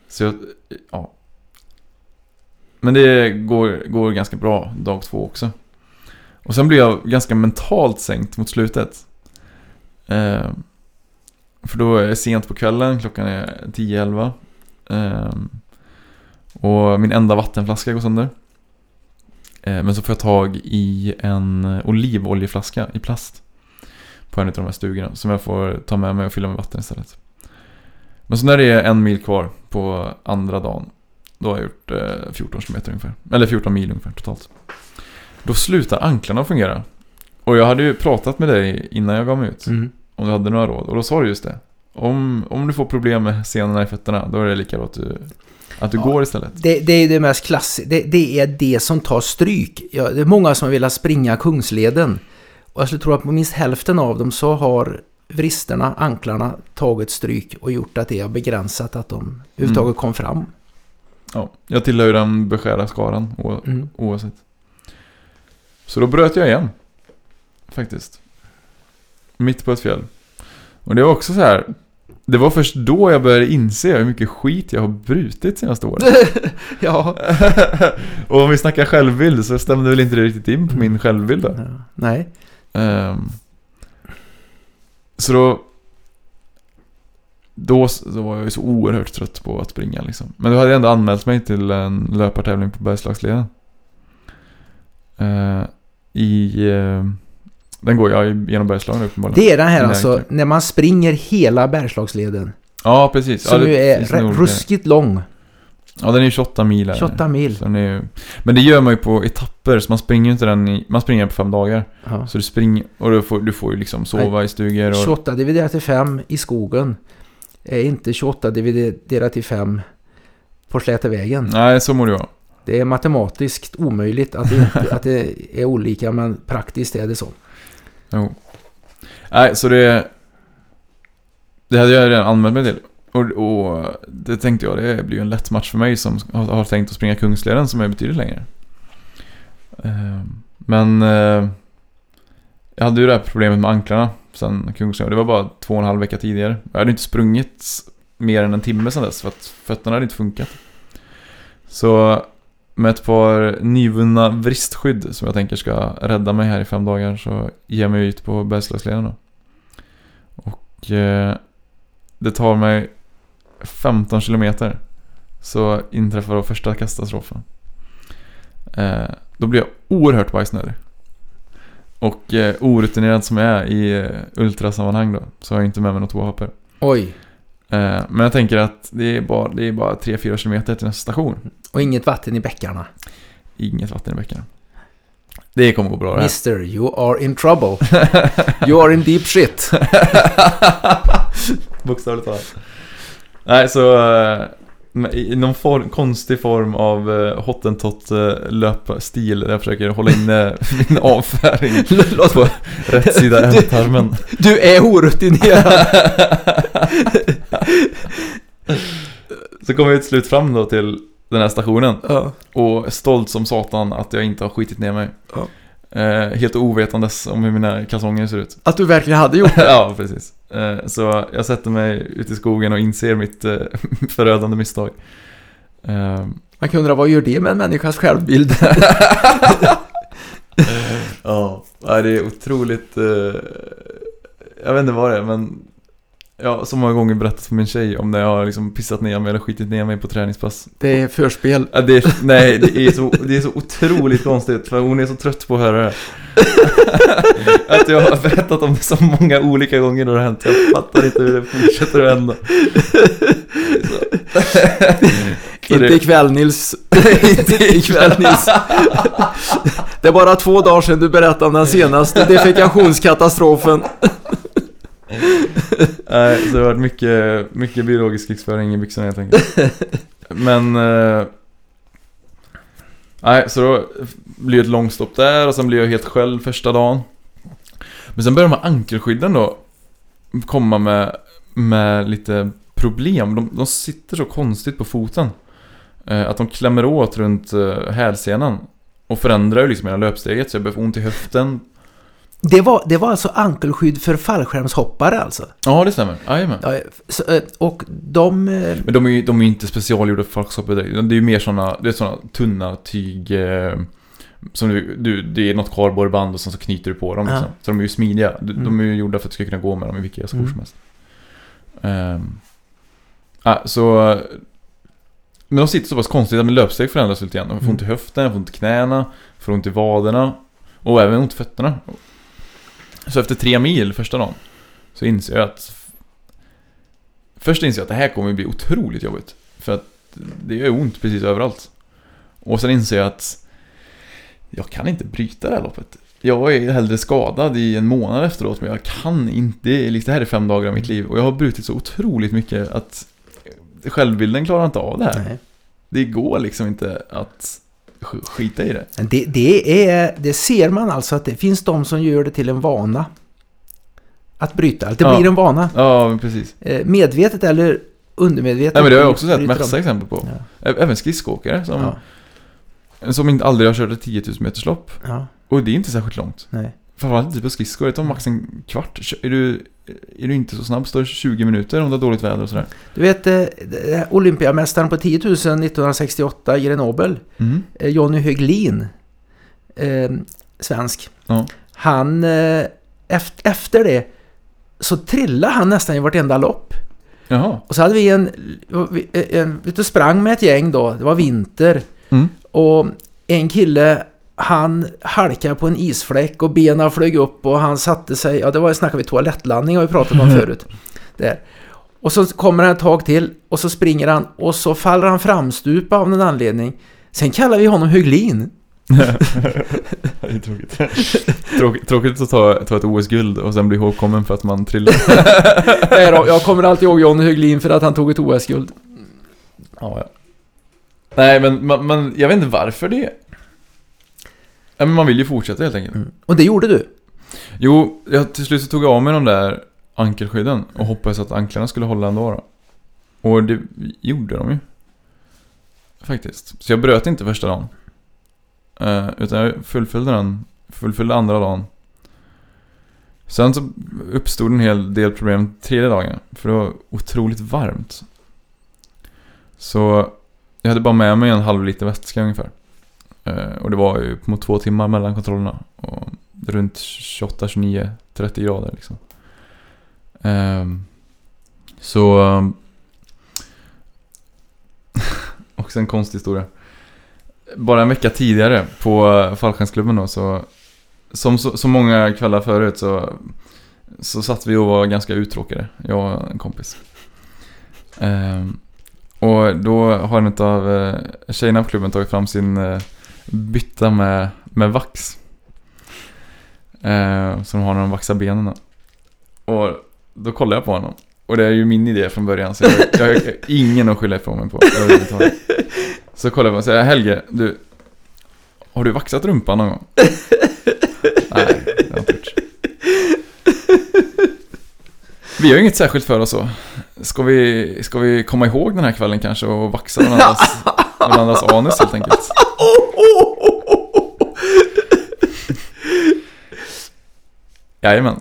Så jag, ja. Men det går, går ganska bra dag två också. Och sen blir jag ganska mentalt sänkt mot slutet. Eh, för då är det sent på kvällen, klockan är 10-11. Eh, och min enda vattenflaska går sönder. Eh, men så får jag tag i en olivoljeflaska i plast. På en av de här stugorna. Som jag får ta med mig och fylla med vatten istället. Men så när det är en mil kvar på andra dagen. Då har jag gjort eh, 14 km ungefär. Eller 14 mil ungefär totalt. Då slutar anklarna fungera. Och jag hade ju pratat med dig innan jag gav mig ut. Mm. Om du hade några råd. Och då sa du just det. Om, om du får problem med senorna i fötterna. Då är det lika bra att du, att du Ja. går istället. Det, det är det mest klassiska. Det, det är det som tar stryk. Ja, det är många som vill springa Kungsleden. Och jag skulle tro att på minst hälften av dem så har vristerna, anklarna, tagit stryk och gjort att det har begränsat att de överhuvudtaget kom fram. Ja, jag tillhör ju den beskärda skaran Mm. oavsett. Så då bröt jag igen. Faktiskt. Mitt på ett fjäll. Och det var också så här. Det var först då jag började inse hur mycket skit jag har brutit senaste året. ja. och om vi snackar självbild så stämde väl inte det riktigt in på min självbild då. Nej. Ehm, så då... Då, då var jag ju så oerhört trött på att springa liksom. Men då hade jag ändå anmält mig till en löpartävling på Bergslagsleden. Eh, I... eh, den går jag genom Bergslagen uppenbarligen. Det är den här alltså, när man springer hela Bergslagsleden. Ja, precis. Som ja, ju det är re- olika. ruskigt lång. Ja, den är ju 28 mil. är den. 28 mil. Så den är, ju- men det gör man ju på etapper, så man springer ju inte den i... Man springer den på fem dagar. Ja. Så du springer... Och du får, du får ju liksom sova i stugor och... 28 dividerat till 5 i skogen är inte 28 dividerat till 5 på Slätevägen. Nej, så må det vara. Det är matematiskt omöjligt att det, inte, att det är olika men praktiskt är det så. Jo. Nej, så det... Det hade jag redan anmält mig till. Och, och det tänkte jag, det blir ju en lätt match för mig som har, har tänkt att springa Kungsleden som är betydligt längre. Ehm, men... eh, Jag hade ju det här problemet med anklarna sen Kungsleden. Det var bara två och en halv vecka tidigare. Jag hade inte sprungit mer än en timme sedan dess för att fötterna hade inte funkat. Så med ett par nyvunna vristskydd som jag tänker ska rädda mig här i fem dagar så ger jag mig ut på Bergslagsleden då. Och eh, det tar mig 15 kilometer så inträffar då första katastrofen. Eh, då blir jag oerhört bajsnödig. Och eh, orutinerad som jag är i eh, ultrasammanhang då så har jag inte med mig något toapapper. Oj, Eh, men jag tänker att det är bara, det är bara 3-4 kilometer till nästa station. och inget vatten i bäckarna. Inget vatten i bäckarna. Det kommer gå bra det här. Mister, you are in trouble. You are in deep shit. Bokstavligt talat. Nej, så eh, i någon form, konstig form av uh, hottentott uh, löpstil där jag försöker hålla inne min avföring på rätt sida ändtarmen. Du är orutinerad. Så kommer vi till slut fram då till den här stationen Ja. och stolt som satan att jag inte har skitit ner mig. Ja. Eh, helt ovetandes om hur mina kalsonger ser ut. Att du verkligen hade gjort det. ja, precis. Eh, Så jag sätter mig ute i skogen och inser mitt eh, förödande misstag. Eh, Man kan undra vad gör det med en människas självbild? Ja, det är otroligt... eh, jag vet inte vad det är, men... Jag har så många gånger berättat för min tjej om när jag har liksom pissat ner mig eller skitit ner mig på träningspass. Det är förspel. Ja, det är, nej, det är, så, det är så otroligt konstigt för hon är så trött på att höra det. Att jag har berättat om det så många olika gånger då det har hänt. Jag fattar inte hur det fortsätter att hända. Inte ikväll Nils. Inte ikväll Nils. Det är bara två dagar sedan du berättade om den senaste defekationskatastrofen. Nej, så det har varit mycket, mycket biologisk krigsföring i byxorna helt enkelt. Men... Eh, nej, så då blir det ett långstopp där och sen blir jag helt själv första dagen. Men sen börjar de här ankelskydden då komma med, med lite problem. De, de sitter så konstigt på foten. Eh, att de klämmer åt runt eh, hälsenan. Och förändrar ju liksom hela löpsteget så jag börjar få ont i höften. Det var, det var alltså ankelskydd för fallskärmshoppare alltså. Ja, det stämmer. Jajamän. Ja, så, eh, och de... eh, Men de är ju de är inte specialgjorda för fallskärmshoppare direkt. Det är ju mer såna, det är såna tunna tyg... Eh, som du, du, det är något kardborreband och sen så knyter du på dem Ja. liksom. Så de är ju smidiga. De, Mm. de är ju gjorda för att du ska kunna gå med dem i vilka skor Mm. som helst. Ehm, ah, så... Men de sitter så pass konstigt att min löpsteg förändras lite grann. Jag får Mm. ont i höften, jag får ont i knäna, får ont i vaderna och även ont i fötterna. Så efter tre mil första dagen så inser jag att... Först inser jag att det här kommer bli otroligt jobbigt. För att det gör ont precis överallt. Och sen inser jag att jag kan inte bryta det här loppet. Jag är hellre skadad i en månad efteråt, men jag kan inte. Det liksom- det här är fem dagar av mitt liv och jag har brutit så otroligt mycket att självbilden klarar inte av det här. nej. Det går liksom inte att skita i det. Det, det, är, det ser man alltså att det finns de som gör det till en vana. Att bryta, att det Ja. blir en vana. Ja, precis. Eh, Medvetet eller undermedvetet. Nej, men det har jag också sett de. massa exempel på. Ja. Även skridskoåkare som, Ja, som inte aldrig har kört ett 10 000 meters lopp. ja, Och det är inte särskilt långt. nej. Framförallt inte på skridskor, det tar max en kvart. Är du, är du inte så snabb står det 20 minuter om det är dåligt väder och sådär. Du vet, eh, eh, Olympiamästaren på 10 000 1968 i Grenoble, Mm. eh, Jonny Höglin, eh, svensk. Ja. Han, eh, efter, efter det, så trillade han nästan i vartenda lopp. Jaha. Och så hade vi en, vi- en vet du, sprang med ett gäng då, det var vinter. Mm. Och en kille, han halkade på en isfläck och benen flög upp och han satte sig, ja det var, snackade vi toalettlandning har vi pratat om förut. Där. Och så kommer han ett tag till och så springer han och så faller han framstupa av någon anledning. Sen kallar vi honom Höglin. tråkigt. tråkigt. Tråkigt att ta, ta ett OS-guld och sen bli ihågkommen för att man trillade. Nej då, jag kommer alltid ihåg Jonny Höglin för att han tog ett OS-guld. ja, ja. Nej, men man, man, jag vet inte varför det. Ja, men man vill ju fortsätta helt enkelt. Mm. Och det gjorde du. Jo, jag, till slut så tog jag av mig de där ankelskydden och hoppades att anklarna skulle hålla ändå då. Och det gjorde de ju. Faktiskt. Så jag bröt inte första dagen. Eh, utan jag fullföljde den, fullföljde andra dagen. Sen så uppstod en hel del problem tredje dagen. För det var otroligt varmt. Så jag hade bara med mig en halv liter vätska ungefär. Eh, och det var ju mot två timmar mellan kontrollerna. Och runt 28, 29, 30 grader liksom. Ehm, så... också en konstig historia. Bara en vecka tidigare på fallskärmsklubben då så... Som så, så många kvällar förut så... Så satt vi och var ganska uttråkade, jag och en kompis. Ehm, och då har en av eh, tjejerna på klubben tagit fram sin eh, bytta med, med vax. Eh, som har när de vaxar benen. Och då kollar jag på honom. Och det är ju min idé från början så jag, jag har ingen att skylla ifrån mig på. Så kollar jag på honom och säger Helge, du Har du vaxat rumpan någon gång? Nej, det har jag inte gjort. Vi har ju inget särskilt för oss så. Ska vi, ska vi komma ihåg den här kvällen kanske och vaxa varandras, varandras anus helt enkelt? Jajamän.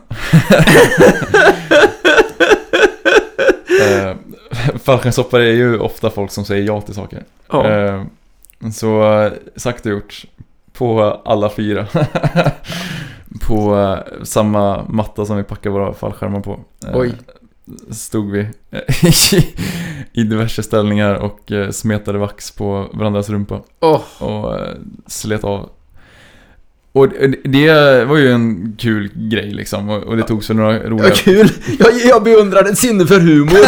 eh, Fallskärmshoppare är ju ofta folk som säger ja till saker. Ja. Eh, så eh, sagt och gjort. På alla fyra. på eh, samma matta som vi packar våra fallskärmar på. Eh, Oj. Stod vi i diverse ställningar och smetade vax på varandras rumpa. Åh. Och slet av. Och det- var ju en kul grej liksom. Och det togs väl några roliga... Ja, kul! Jag, jag beundrar ditt sinne för humor.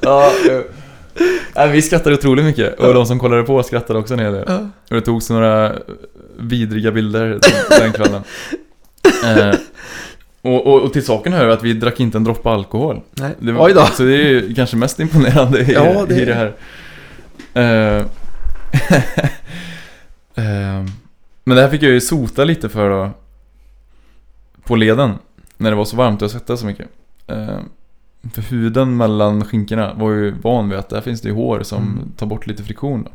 Ja, vi skrattade otroligt mycket och de som kollade på skrattade också en hel del. Ja. Och det togs några vidriga bilder den, den kvällen. Eh, och, och, och till saken hör att vi drack inte en droppe alkohol. Nej. Det var, Oj då. Så det är ju kanske mest imponerande i, Ja, det- i det här. Eh, eh, men det här fick jag ju sota lite för då. På leden. När det var så varmt och jag svettades så mycket. Eh, för huden mellan skinkorna var ju van vid att där finns det ju hår som Mm. tar bort lite friktion då.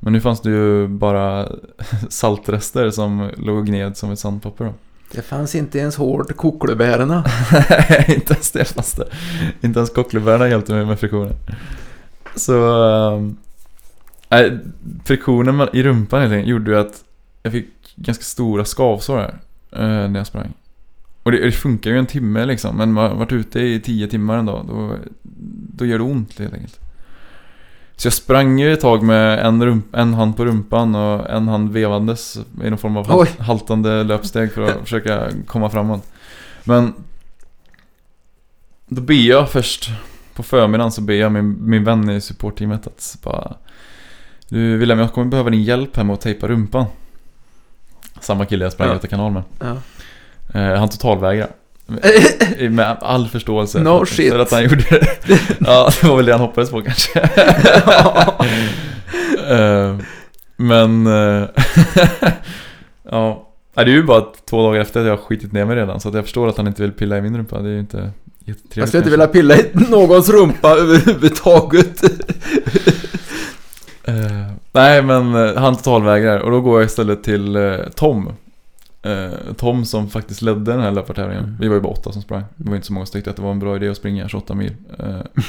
Men nu fanns det ju bara saltrester som låg ned som ett sandpapper då. Det fanns inte ens hård koklebärerna. Nej, inte ens det fanns det. Inte ens cocklebärarna hjälpte mig med friktionen. Så... Nej, friktionen i rumpan helt enkelt gjorde ju att jag fick ganska stora skavsår här. eh, när jag sprang. Och det, det funkar ju en timme liksom. Men man har varit ute i tio timmar en dag. Då, då gör det ont helt enkelt. Så jag sprang ju ett tag med en, rump, en hand på rumpan och en hand vevandes i någon form av Oj. haltande löpsteg för att försöka komma framåt. Men då ber jag först på förmiddagen så ber jag min, min vän i supportteamet att bara Du William, jag kommer behöva din hjälp här med att tejpa rumpan. Samma kille jag sprang Ja. Göta kanal med. Ja. Eh, han totalvägrar. Med, med all förståelse. No för, shit. För att han gjorde det. Ja, det var väl det han hoppades på kanske. Eh, men... eh, ja. Det är ju bara två dagar efter att jag har skitit ner mig redan. Så jag förstår att han inte vill pilla i min rumpa. Det är ju inte jättetrevligt. Jag skulle inte vilja pilla i någons rumpa överhuvudtaget. Nej men eh, han totalvägrar och då går jag istället till eh, Tom. Eh, Tom som faktiskt ledde den här löpartävlingen. Mm. Vi var ju bara åtta som sprang. Det var inte så många som tyckte att det var en bra idé att springa 28 mil. Eh,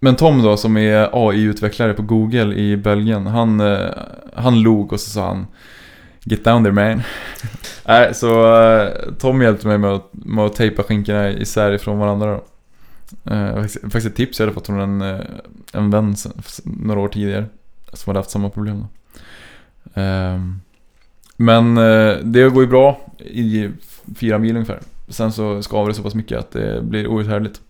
men Tom då som är AI-utvecklare på Google i Belgien. Han, eh, han log och så sa han Get down there man. Nej, så eh, Tom hjälpte mig med att, med att tejpa skinkorna isär ifrån varandra då. Eh, faktiskt- ett tips jag hade fått från en, en vän några år tidigare. Som hade haft samma problem då. Ehm, men eh, det går ju bra i fyra mil ungefär. Sen så skaver det så pass mycket att det blir outhärdligt.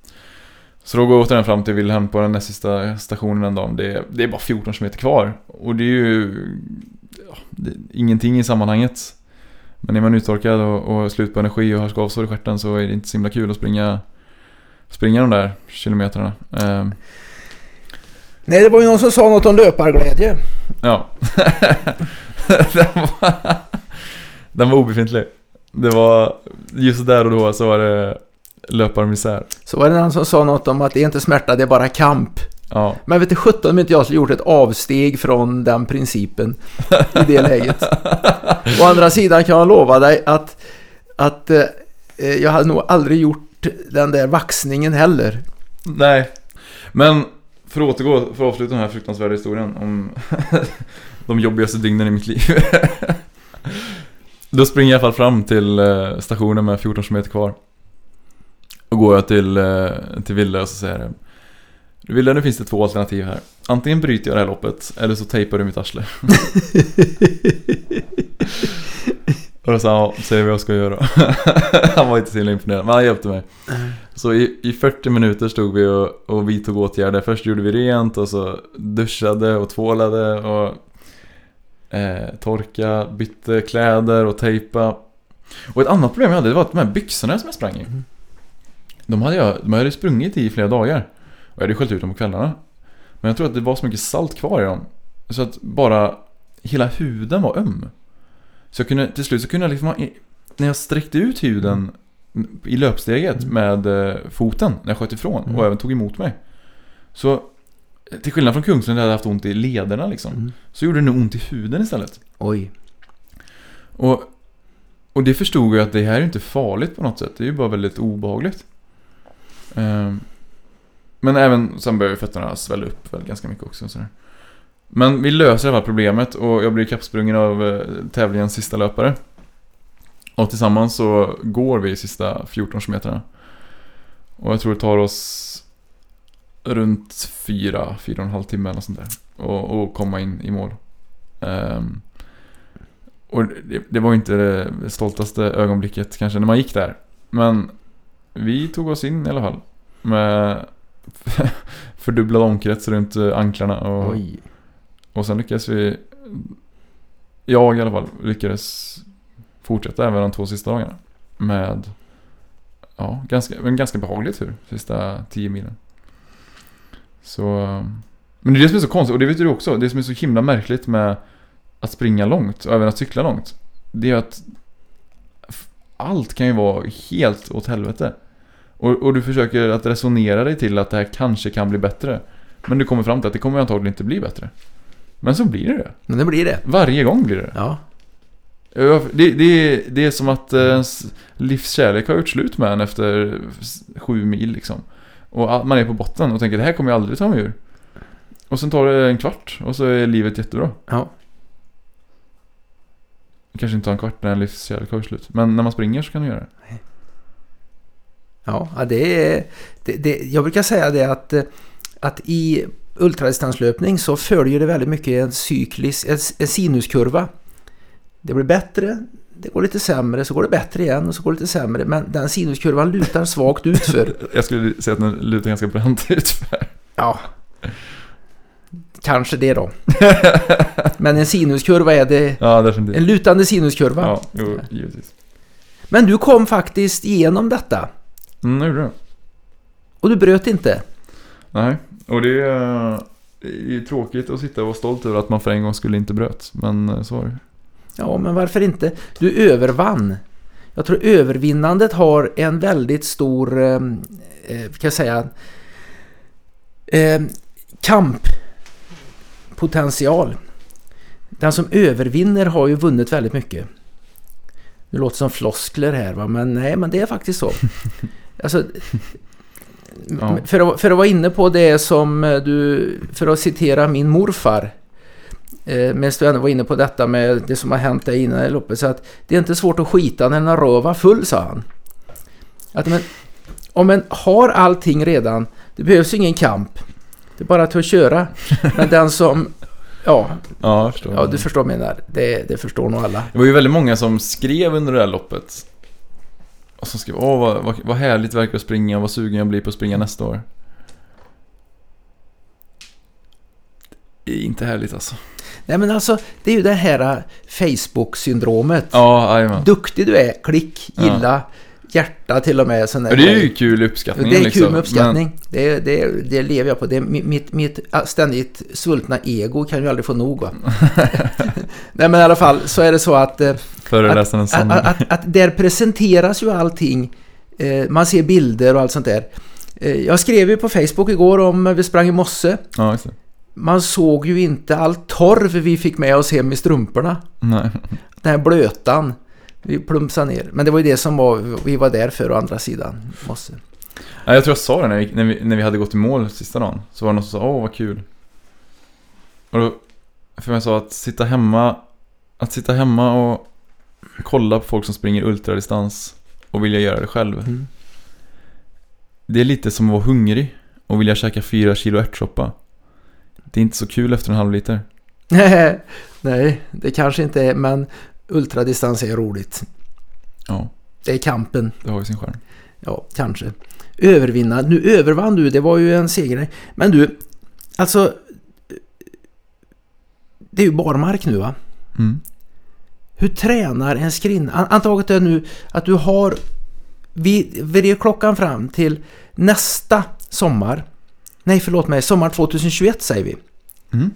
Så då går jag återigen fram till Wilhelm på den näst sista stationen en dag. Det, det är bara 14 km kvar. Och det är ju ja, det är ingenting i sammanhanget. Men är man uttorkad och, och slut på energi och har skavsår i stjärten så är det inte så himla kul att springa Springa de där kilometrarna. Ehm, Nej, det var ju någon som sa något om löparglädje. ja. den, var, den var obefintlig. Det var just där och då så var det löparmisär. Så var det någon som sa något om att det är inte smärta, det är bara kamp. Ja. Men vet du 17 om inte jag skulle gjort ett avsteg från den principen i det läget. Å andra sidan kan jag lova dig att, att eh, jag hade nog aldrig gjort den där vaxningen heller. Nej. Men för att återgå, för att avsluta den här fruktansvärda historien om de jobbigaste dygnen i mitt liv. Då springer jag i alla fall fram till eh, stationen med 14 km kvar. Och går jag till, eh, till Ville och så säger jag Du Wille nu finns det två alternativ här. Antingen bryter jag det här loppet eller så tejpar du mitt arsle. och då sa han, ja, säg vad jag ska göra. han var inte så himla imponerad, men han hjälpte mig. Så i, i 40 minuter stod vi och, och vidtog åtgärder. Först gjorde vi rent och så duschade och tvålade och eh, torka, bytte kläder och tejpa. Och ett annat problem jag hade det var att de här byxorna som jag sprang i. De hade jag de hade jag sprungit i flera dagar. Och jag hade skällt ut dem på kvällarna. Men jag tror att det var så mycket salt kvar i dem. Så att bara hela huden var öm. Så jag kunde, till slut så kunde jag liksom, ha- när jag sträckte ut huden i löpsteget med eh, foten när jag sköt ifrån Mm. och även tog emot mig. Så till skillnad från Kungslund där jag hade haft ont i lederna liksom. Mm. Så gjorde det nog ont i huden istället. Oj. Och, och det förstod jag att det här är ju inte farligt på något sätt. Det är ju bara väldigt obehagligt. Ehm, men även, sen började fötterna svälla upp väl ganska mycket också. Sådär. Men vi löser det här problemet och jag blir kappsprungen av eh, tävlingens sista löpare. Och tillsammans så går vi sista 14 kilometerna. Och jag tror det tar oss runt 4, 4,5 timme eller sånt där. Och, och komma in i mål. Um, och det, det var ju inte det stoltaste ögonblicket kanske när man gick där. Men vi tog oss in i alla fall. Med fördubblad omkrets runt eh, anklarna. Och, Oj och sen lyckades vi, jag i alla fall, lyckades fortsätta även de två sista dagarna. Med, ja, ganska, en ganska behaglig tur, sista tio milen. Så, men det är det som är så konstigt, och det vet du också, det som är så himla märkligt med att springa långt, och även att cykla långt. Det är att allt kan ju vara helt åt helvete. Och, och du försöker att resonera dig till att det här kanske kan bli bättre. Men du kommer fram till att det kommer antagligen inte bli bättre. Men så blir det. Men det blir det. Varje gång blir det Ja. det. Det, det, är som att eh, ens livskärlek har gjort slut med en efter sju mil liksom. Och man är på botten och tänker det här kommer jag aldrig ta mig ur. Och sen tar det en kvart och så är livet jättebra. Ja. Kanske inte tar en kvart när en livskärlek har gjort slut. Men när man springer så kan du göra det. Ja, ja, det är... Det, det, jag brukar säga det att, eh, att i ultradistanslöpning så följer det väldigt mycket en cyklisk, en, sinuskurva. Det blir bättre, det går lite sämre, så går det bättre igen och så går det lite sämre. Men den sinuskurvan lutar svagt utför. Jag skulle säga att den lutar ganska brant utför. Ja, kanske det då. Men en sinuskurva är det... Ja, definitivt. En lutande sinuskurva. Ja, jo, givetvis. Men du kom faktiskt igenom detta. Mm, nu gjorde det. Och du bröt inte. Nej, och det är, det är tråkigt att sitta och vara stolt över att man för en gång skulle inte bröt. Men eh, så var det. Ja, men varför inte? Du övervann. Jag tror övervinnandet har en väldigt stor, eh, eh, kan jag säga, eh, kamppotential. Den som övervinner har ju vunnit väldigt mycket. Det låter som floskler här va, men nej, men det är faktiskt så. Alltså, Ja. för, att, för att vara inne på det som eh, du, för att citera min morfar, Eh, medan du ändå var inne på detta med det som har hänt dig innan i loppet. Så att det är inte svårt att skita när en röv var full, sa han. Att, men, om en har allting redan, det behövs ingen kamp. Det är bara att köra. Men den som... Ja, Ja, förstår. ja du förstår vad jag menar. Det, det förstår nog alla. Det var ju väldigt många som skrev under det här loppet. Och som skrev åh vad, vad, vad härligt det verkar att springa, vad sugen jag blir på att springa nästa år. Det är inte härligt alltså. Nej men alltså, det är ju det här äh, Facebook-syndromet. Ja, jajamän. Duktig du är, klick, Ja. Hjärta till och med. Sån där Men det är ju kul uppskattning Det är liksom. kul med uppskattning. Det, det, det lever jag på. Det, mitt, mitt ständigt svultna ego kan ju aldrig få nog. Va? Nej men i alla fall så är det så att, eh, Men föreläsaren att, att, att, att där presenteras ju allting. Eh, Man ser bilder och allt sånt där. Eh, Jag skrev ju på Facebook igår om vi sprang i mosse. Ja. Man såg ju inte all torv vi fick med oss hem i strumporna. Nej. Den här blötan. Vi plumpsade ner. Men det var ju det som var, vi var där för å andra sidan mosse. Ja, jag tror jag sa det när vi, när, vi, när vi hade gått i mål sista dagen. Så var det någon som sa åh vad kul. Och då, för jag sa att sitta hemma, att sitta hemma och kolla på folk som springer ultradistans och vilja göra det själv. Mm. Det är lite som att vara hungrig och vilja käka fyra kilo ärtsoppa. Det är inte så kul efter en halv liter. Nej, det kanske inte är, men ultradistans är roligt. Ja, Det är kampen, det har ju sin charm. ja, kanske. Övervinna, nu övervann du, det var ju en seger. Men du, alltså... Det är ju barmark nu va? Mm. Hur tränar en skrinna? An- Antaget är nu att du har... Vi vrider klockan fram till nästa sommar. Nej, förlåt mig, sommar 2021 säger vi. Mm.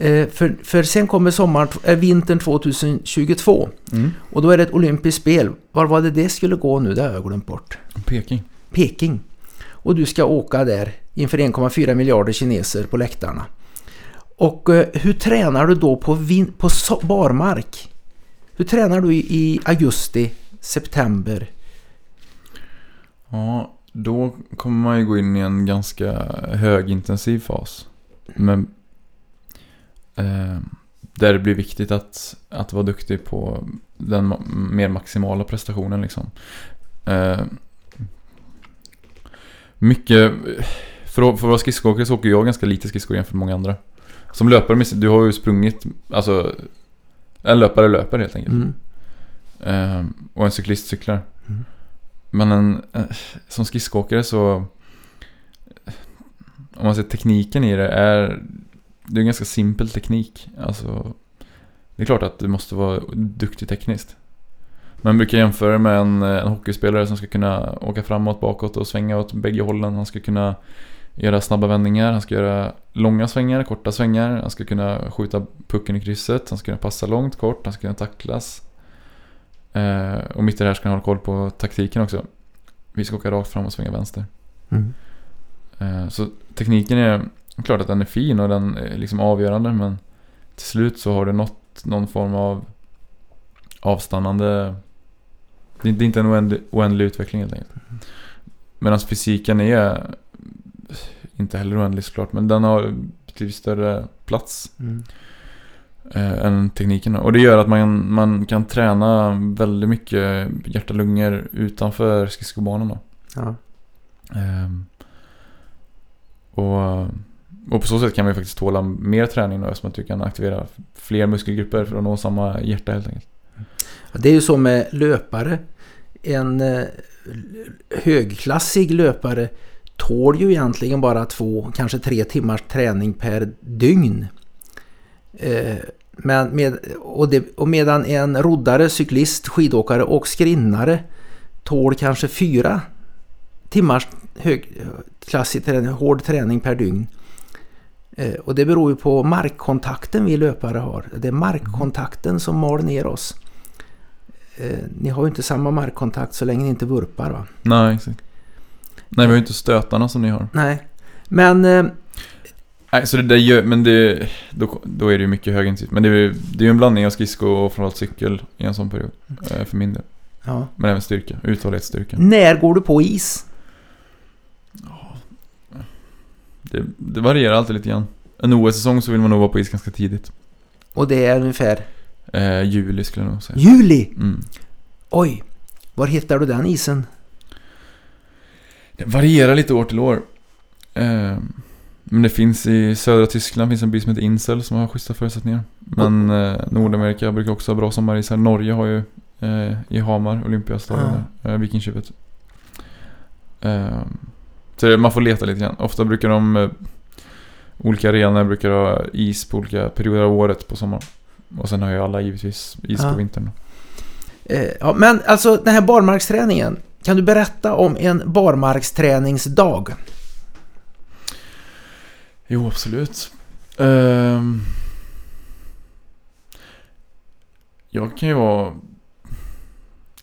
Eh, för, för sen kommer sommar, äh, vintern 2022. Mm. Och då är det ett olympiskt spel. Var var det det skulle gå nu? Det har jag glömt bort. Peking. Peking. Och du ska åka där inför 1,4 miljarder kineser på läktarna. Och eh, hur tränar du då på, vin- på so- barmark? Hur tränar du i, i augusti, september? Ja, då kommer man ju gå in i en ganska högintensiv fas. Men där det blir viktigt att, att vara duktig på den mer maximala prestationen liksom. Eh, mycket, för att, för att vara skridskoåkare så åker jag ganska lite skridskor jämfört med många andra. Som löpare, du har ju sprungit, alltså en löpare löper helt enkelt. Mm. Eh, och en cyklist cyklar. Mm. Men en, eh, som skridskoåkare så... Om man ser tekniken i det är... Det är en ganska simpel teknik. Alltså... Det är klart att du måste vara duktig tekniskt. Man brukar jämföra med en, eh, en hockeyspelare som ska kunna åka framåt, bakåt och svänga åt bägge hållen. Han ska kunna göra snabba vändningar, han ska göra långa svängar, korta svängar. Han ska kunna skjuta pucken i krysset, han ska kunna passa långt, kort, han ska kunna tacklas. Eh, och mitt i det här ska han hålla koll på taktiken också. Vi ska åka rakt fram och svänga vänster. Mm. Eh, så tekniken är klart att den är fin och den är liksom avgörande men till slut så har du nått någon form av avstannande det är inte en oändlig, oändlig utveckling helt enkelt. Medan fysiken är inte heller oändlig såklart, men den har betydligt större plats Mm. eh, än tekniken. Och det gör att man, man kan träna väldigt mycket hjärta-lungor utanför skridskobanan. Ja. Ehm, och, och på så sätt kan vi faktiskt tåla mer träning då eftersom att du kan aktivera fler muskelgrupper för att nå samma hjärta helt enkelt. Det är ju så med löpare. En eh, högklassig löpare tål ju egentligen bara två, kanske tre timmars träning per dygn. Eh, men med, och, det, och medan en roddare, cyklist, skidåkare och skrinnare tål kanske fyra timmars högklassig träning, hård träning per dygn. Eh, och det beror ju på markkontakten vi löpare har. Det är markkontakten som mal ner oss. Eh, ni har ju inte samma markkontakt så länge ni inte vurpar va? Nej, exakt. Nej, vi har ju inte stötarna som ni har. Nej. Men eh, Nej, så det där gör, men det, då, då är det ju mycket högintensivt. Men det är ju det är en blandning av skridsko och framförallt cykel i en sån period. eh, För min del. ja. Men även styrka, uthållighetsstyrka. när går du på is? Det, det varierar alltid lite grann. En OS-säsong så vill man nog vara på is ganska tidigt. Och det är ungefär Eh, juli skulle jag nog säga. juli. Mm. Oj, var hittar du den isen? Det varierar lite år till år. Eh, men det finns i södra Tyskland finns en by som heter Insel som har schyssta förutsättningar. Men eh, Nordamerika brukar också ha bra sommarisar. Norge har ju eh, i Hamar, Olympiastadion där, eh, Vikingskipet. Eh, så det, man får leta lite grann. Ofta brukar de eh, Olika arenor brukar ha is på olika perioder av året på sommaren. Och sen har ju alla givetvis is Ja. på vintern. Eh, ja, men alltså den här barmarksträningen. Kan du berätta om en barmarksträningsdag? Jo, absolut. Ehm, jag kan ju vara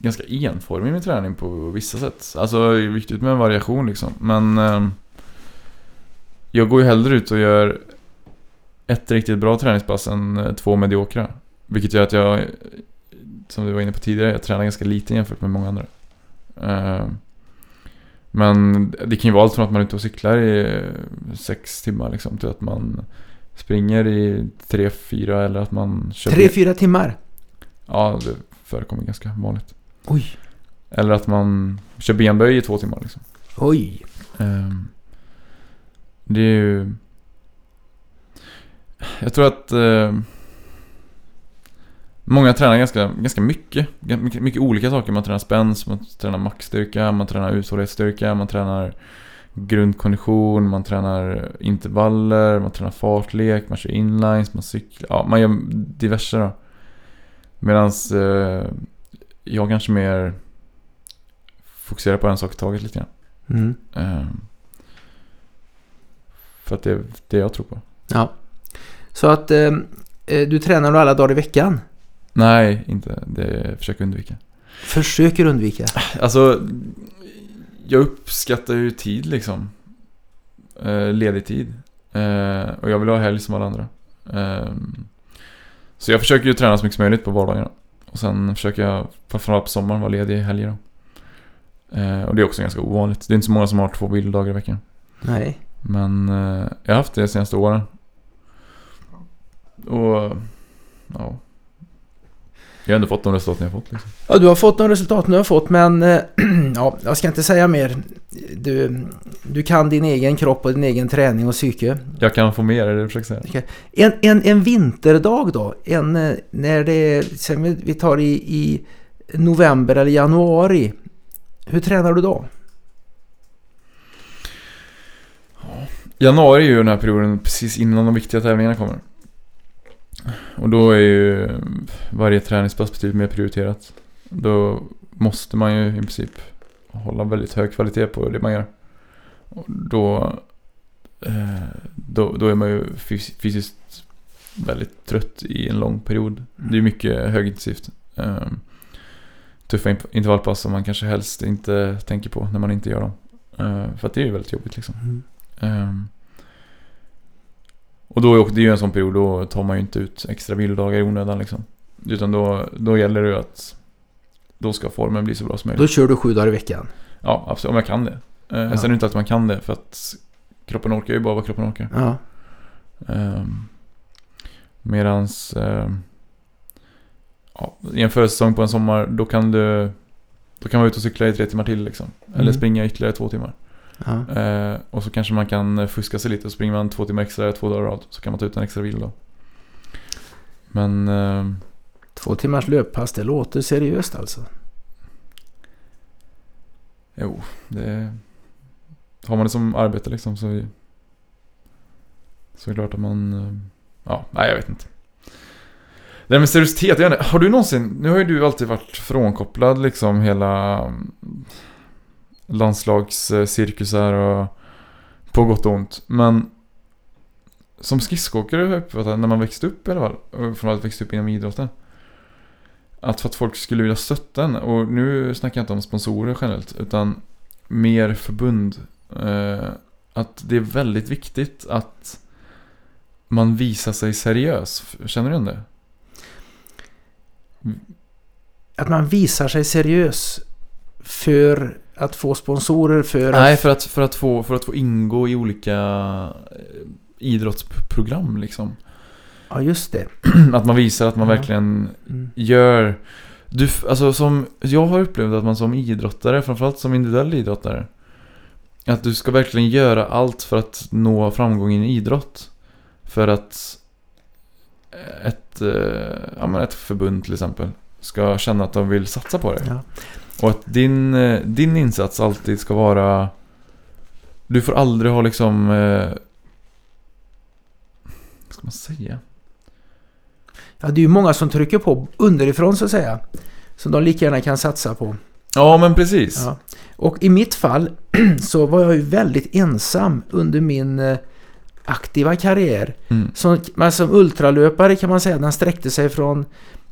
ganska enformig i min träning på vissa sätt. Alltså det är viktigt med variation liksom. Men ehm, jag går ju hellre ut och gör ett riktigt bra träningspass än eh, två mediokra. Vilket gör att jag, som du var inne på tidigare, jag tränar ganska lite jämfört med många andra. Ehm, men det kan ju vara allt från att man är ute och cyklar i eh, sex timmar liksom till att man springer i tre, fyra eller att man kör Tre, fyra timmar? Ja, det förekommer ganska vanligt. Oj, Eller att man kör benböj i två timmar liksom. oj. Ehm, det är ju... Jag tror att eh, många tränar ganska, ganska mycket. Mycket, mycket olika saker. Man tränar spänst, man tränar maxstyrka, man tränar uthållighetsstyrka, man tränar grundkondition, man tränar intervaller, man tränar fartlek, man kör inlines, man cyklar. Ja, man gör diverse då. Medan eh, jag kanske mer fokuserar på en sak i taget lite grann. Mm. Ehm, för att det är det jag tror på. Ja. Så att eh, du tränar då alla dagar i veckan? Nej, inte. Det försöker undvika. Försöker undvika. Alltså, jag uppskattar ju tid liksom. Eh, ledig tid. Eh, och jag vill ha helg som alla andra. Ehm, så jag försöker ju träna så mycket som möjligt på vardagarna. Och sen försöker jag, framförallt på sommaren, vara ledig i helger då. Eh, och det är också ganska ovanligt. Det är inte så många som har två vilodagar i veckan. Nej. Men eh, jag har haft det de senaste åren. Och ja. Jag har ändå fått de resultaten jag har fått liksom. Ja, du har fått de resultat du har fått men eh, ja, jag ska inte säga mer. Du, du kan din egen kropp och din egen träning och psyke. Jag kan få mer, är det du försöker säga? En, en, en vinterdag då? En, eh, när det, sen vi- vi tar i, i november eller januari. Hur tränar du då? Januari är ju den här perioden precis innan de viktiga tävlingarna kommer. Och då är ju varje träningspass betydligt mer prioriterat. Då måste man ju i princip hålla väldigt hög kvalitet på det man gör. Och då, eh, då, då är man ju fys- fysiskt väldigt trött i en lång period. Det är mycket högintensivt. Eh, tuffa in- intervallpass som man kanske helst inte tänker på när man inte gör dem. Eh, för att det är ju väldigt jobbigt liksom. Ehm. Då är det ju en sån period, då tar man ju inte ut extra vilodagar i onödan liksom. Utan då, då gäller det ju att då ska formen bli så bra som möjligt. Då kör du sju dagar i veckan. Ja, absolut. Om jag kan det. Eh, Ja. Sen är det inte att man kan det för att kroppen orkar ju bara vad kroppen orkar. Ja. Um, medans ehm, ja, i en försäsong på en sommar då kan du då kan man vara ute och cykla i tre timmar till liksom. Eller Mm. springa ytterligare två timmar. Ja. Eh, och så kanske man kan fuska sig lite och springer man två timmar extra två dagar rad så kan man ta ut en extra vilodag. Men ehm, Två timmars löppass, det låter seriöst alltså. jo, det har man det som arbete liksom så så är det klart att man eh, ja, nej jag vet inte. Det här med seriositet, har du någonsin, nu har ju du alltid varit frånkopplad liksom hela landslagscirkusar och på gott och ont. Men som skridskoåkare har jag när man växte upp i alla fall, Från framförallt växte upp inom idrotten. Att för att folk skulle vilja stötta en, och nu snackar jag inte om sponsorer generellt, utan mer förbund. Eh, att det är väldigt viktigt att man visar sig seriös. Känner du igen det? Att man visar sig seriös för att få sponsorer, för Nej, att... för att, för, att få, för att få ingå i olika eh, idrottsprogram liksom. Ja, just det. Att man visar att man Ja. verkligen Mm. gör... Du, alltså som, jag har upplevt att man som idrottare, framförallt som individuell idrottare. Att du ska verkligen göra allt för att nå framgång i en idrott. För att ett, eh, ja, men ett förbund till exempel ska känna att de vill satsa på det. Ja. Och att din, eh, din insats alltid ska vara... Du får aldrig ha liksom... Eh, vad ska man säga? ja, det är ju många som trycker på underifrån så att säga. Som de lika gärna kan satsa på. Ja, men precis. Ja. Och i mitt fall så var jag ju väldigt ensam under min eh, aktiva karriär. Mm. Som, men som ultralöpare kan man säga den sträckte sig från...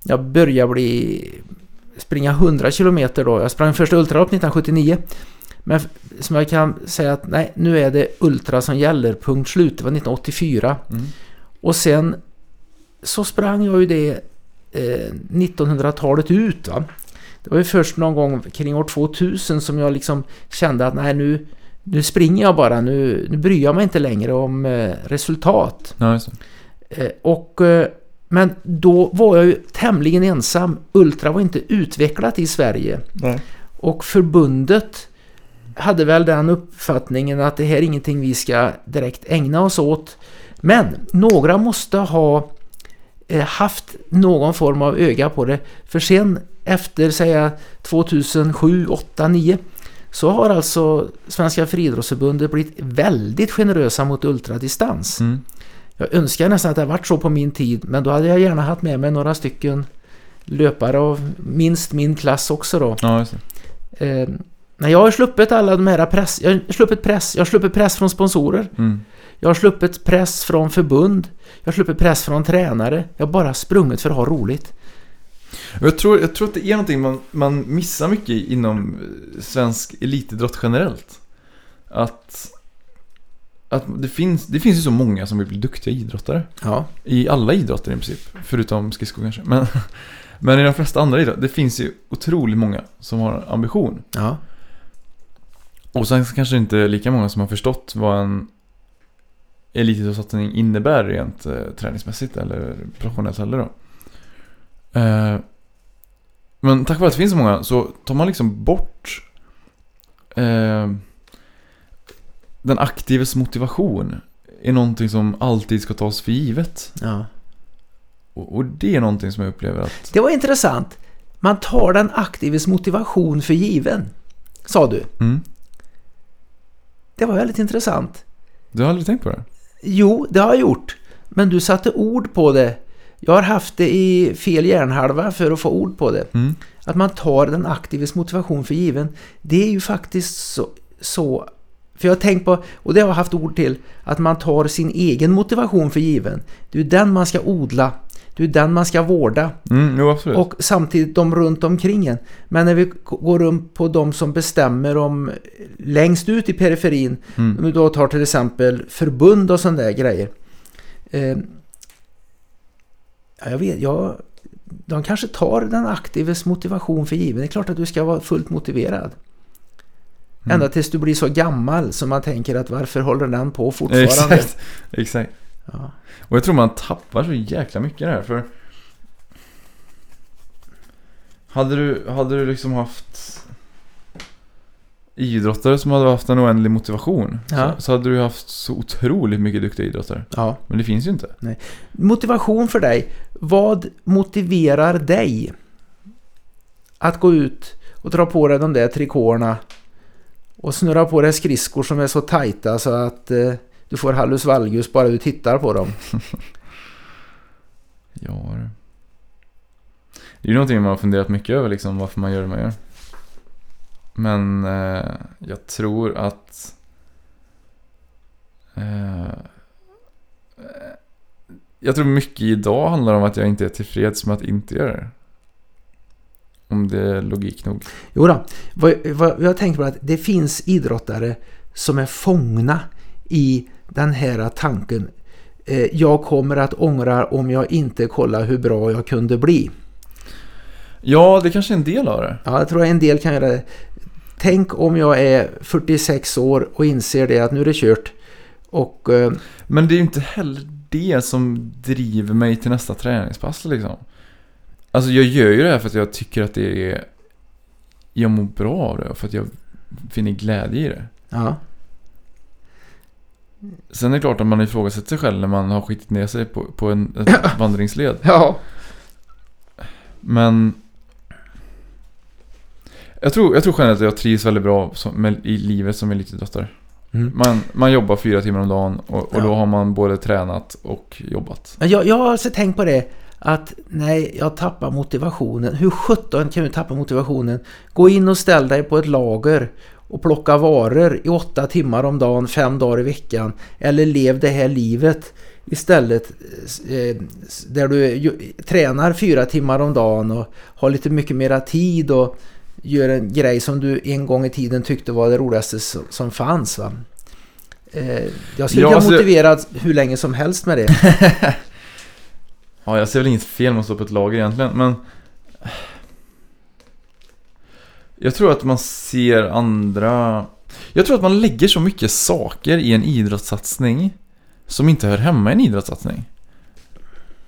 Jag började bli... Springa 100 kilometer då. Jag sprang första ultralopp 1979. Men som jag kan säga att nej, nu är det ultra som gäller. Punkt slut. Det var 1984. Mm. Och sen så sprang jag ju det eh, 1900-talet ut. Va? Det var ju först någon gång kring år 2000 som jag liksom kände att nej nu, nu springer jag bara. Nu, nu bryr jag mig inte längre om eh, resultat. Det. Eh, och, eh, men då var jag ju tämligen ensam. Ultra var inte utvecklat i Sverige. Och förbundet hade väl den uppfattningen att det här är ingenting vi ska direkt ägna oss åt. Men några måste ha eh, haft någon form av öga på det. För sen efter säga 2007, 8, 9 så har alltså Svenska Friidrottsförbundet blivit väldigt generösa mot ultradistans. Mm. Jag önskar nästan att det varit så på min tid, men då hade jag gärna haft med mig några stycken löpare av minst min klass också då. Ja, just det. Eh, nej, jag har sluppit alla de här press, jag har sluppit press, jag har sluppit press från sponsorer, Mm. jag har sluppit press från förbund, jag har sluppit press från tränare, jag har bara sprungit för att ha roligt. Jag tror, jag tror att det är någonting man, man missar mycket inom svensk elitidrott generellt. Att, att det, finns, det finns ju så många som vill bli duktiga idrottare. Ja, I alla idrotter i princip. Förutom skridskor kanske. Men, men i de flesta andra idrotter. Det finns ju otroligt många som har ambition. ja, Och sen kanske det inte är lika många som har förstått vad en elitidrottssatsning innebär rent eh, träningsmässigt eller professionellt heller då. Eh, men tack vare att det finns så många så tar man liksom bort eh, den aktives motivation är någonting som alltid ska tas för givet. ja. Och, och det är någonting som jag upplever att... Det var intressant. Man tar den aktives motivation för given, sa du. Mm, Det var väldigt intressant. du har aldrig tänkt på det? Jo, det har jag gjort. Men du satte ord på det. Jag har haft det i fel hjärnhalva för att få ord på det. Mm. Att man tar den aktives motivation för given. Det är ju faktiskt så, så för jag har tänkt på, och det har jag haft ord till, att man tar sin egen motivation för given. Det är den man ska odla. Det är den man ska vårda. Mm, jo. Och samtidigt de runt omkring en. Men när vi går runt på de som bestämmer om längst ut i periferin. Mm. Om vi då tar till exempel förbund och sådana där grejer. Eh, ja, jag vet, jag, de kanske tar den aktives motivation för given. Det är klart att du ska vara fullt motiverad. Mm. Ända tills du blir så gammal som man tänker att varför håller den på fortfarande? Exakt, exakt. Ja. Och jag tror man tappar så jäkla mycket där för Hade du, hade du liksom haft idrottare som hade haft en oändlig motivation Ja. så, så hade du haft så otroligt mycket duktiga idrottare. ja. Men det finns ju inte. Motivation för dig. Vad motiverar dig att gå ut och dra på dig de där trikåerna och snurra på dig skridskor som är så tajta så att eh, du får hallus valgus bara du tittar på dem? Ja du. Det är ju någonting man har funderat mycket över liksom varför man gör det man gör. Men eh, jag tror att eh, eh Jag tror mycket idag handlar om att jag inte är tillfreds med att inte göra det. Om det är logik nog. Jo då, vad, vad, jag tänker på att det finns idrottare som är fångna i den här tanken. Eh, jag kommer att ångra om jag inte kollar hur bra jag kunde bli. Ja, det kanske är en del av det. Ja, jag tror att en del kan göra det. Tänk om jag är 46 år och inser det att nu är det kört. Och eh, Men det är ju inte heller det som driver mig till nästa träningspass liksom. Alltså jag gör ju det här för att jag tycker att det är... Jag mår bra av det och för att jag finner glädje i det. ja, Sen är det klart att man ifrågasätter sig själv när man har skitit ner sig på, på en ett vandringsled. ja, Men... Jag tror, jag tror generellt att jag trivs väldigt bra som, med, i livet som elitidrottare. mm. Man, man jobbar fyra timmar om dagen och, och Ja. då har man både tränat och jobbat. Jag, jag har alltså tänkt på det att nej, jag tappar motivationen. Hur sjutton kan du tappa motivationen? Gå in och ställ dig på ett lager och plocka varor i åtta timmar om dagen, fem dagar i veckan. Eller lev det här livet istället eh, där du tränar fyra timmar om dagen och har lite mycket mera tid och gör en grej som du en gång i tiden tyckte var det roligaste som, fanns. Va? Eh, jag skulle Ja, kunna alltså- motivera hur länge som helst med det. Ja, jag ser väl inget fel med att stå på ett lager egentligen, men... Jag tror att man ser andra... Jag tror att man lägger så mycket saker i en idrottssatsning som inte hör hemma i en idrottssatsning.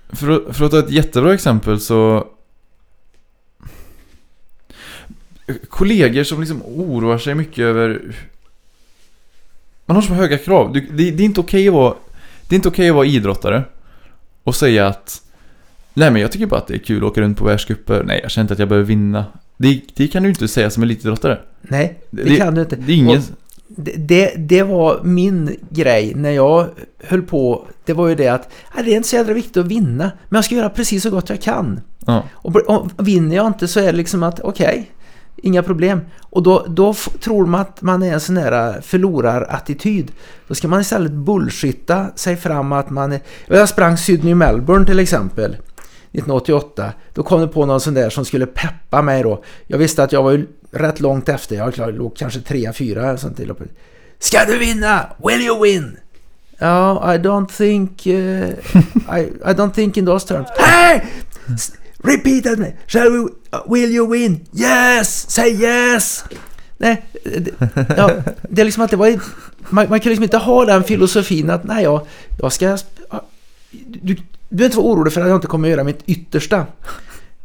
För att, för att ta ett jättebra exempel så... Kollegor som liksom oroar sig mycket över... Man har så höga krav. Det, det är inte okej att vara... Det är inte okej att vara idrottare och säga att Nej men jag tycker bara att det är kul att åka runt på världscuper. Nej jag känner inte att jag behöver vinna. Det, det kan du inte säga som elitidrottare. Nej, det, Det- kan du inte. Det är ingen... Det, det, var min grej när jag höll på. Det var ju det att "Ah, det är inte så jävla viktigt att vinna. Men jag ska göra precis så gott jag kan. Ja. Och, och vinner jag inte så är det liksom att okej, inga problem. Och då, då tror man att man är en sån här förlorarattityd. Då ska man istället bullshitta sig fram att man är... Jag sprang Sydney-Melbourne till exempel. 1988. Då kom det på någon sån där som skulle peppa mig då. Jag visste att jag var ju rätt långt efter. Jag klar- låg kanske 3-4 sånt till loppet. Ska du vinna? Will you win? Ja, I don't think... Uh, I, I don't think in those terms. Hey! Repeat at me. Shall we... uh, Will you win? Yes! Say yes! Nej, det, ja, det är liksom att det var... Man, man kan liksom inte ha den filosofin att nej, jag, jag ska... Du, du behöver inte vara orolig för att jag inte kommer att göra mitt yttersta.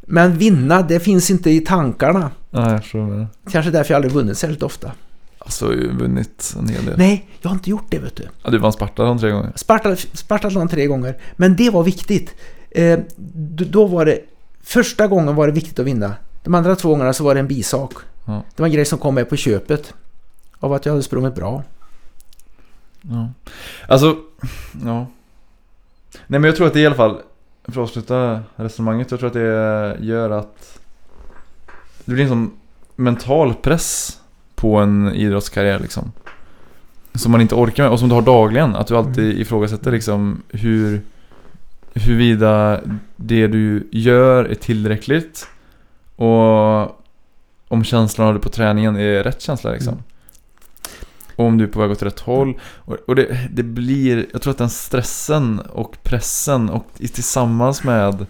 Men vinna, det finns inte i tankarna. Nej jag förstår det. Kanske därför jag aldrig vunnit särskilt ofta. Alltså jag har ju vunnit en hel del. Nej, jag har inte gjort det vet du. Ja, du vann Sparta tre gånger. Sparta, Spartathlon tre gånger. Men det var viktigt. Eh, då var det... Första gången var det viktigt att vinna. De andra två gångerna så var det en bisak. Ja. Det var en grej som kom med på köpet. Av att jag hade sprungit bra. Ja. Alltså, ja. Nej men jag tror att det i alla fall, för att avsluta resonemanget, jag tror att det gör att det blir en sån mental press på en idrottskarriär liksom. Som man inte orkar med och som du har dagligen. Att du alltid Mm. ifrågasätter liksom hur huruvida det du gör är tillräckligt och om känslan av det på träningen är rätt känsla liksom. Mm och om du är på väg åt rätt håll. Och, och det, det blir, jag tror att den stressen och pressen och tillsammans med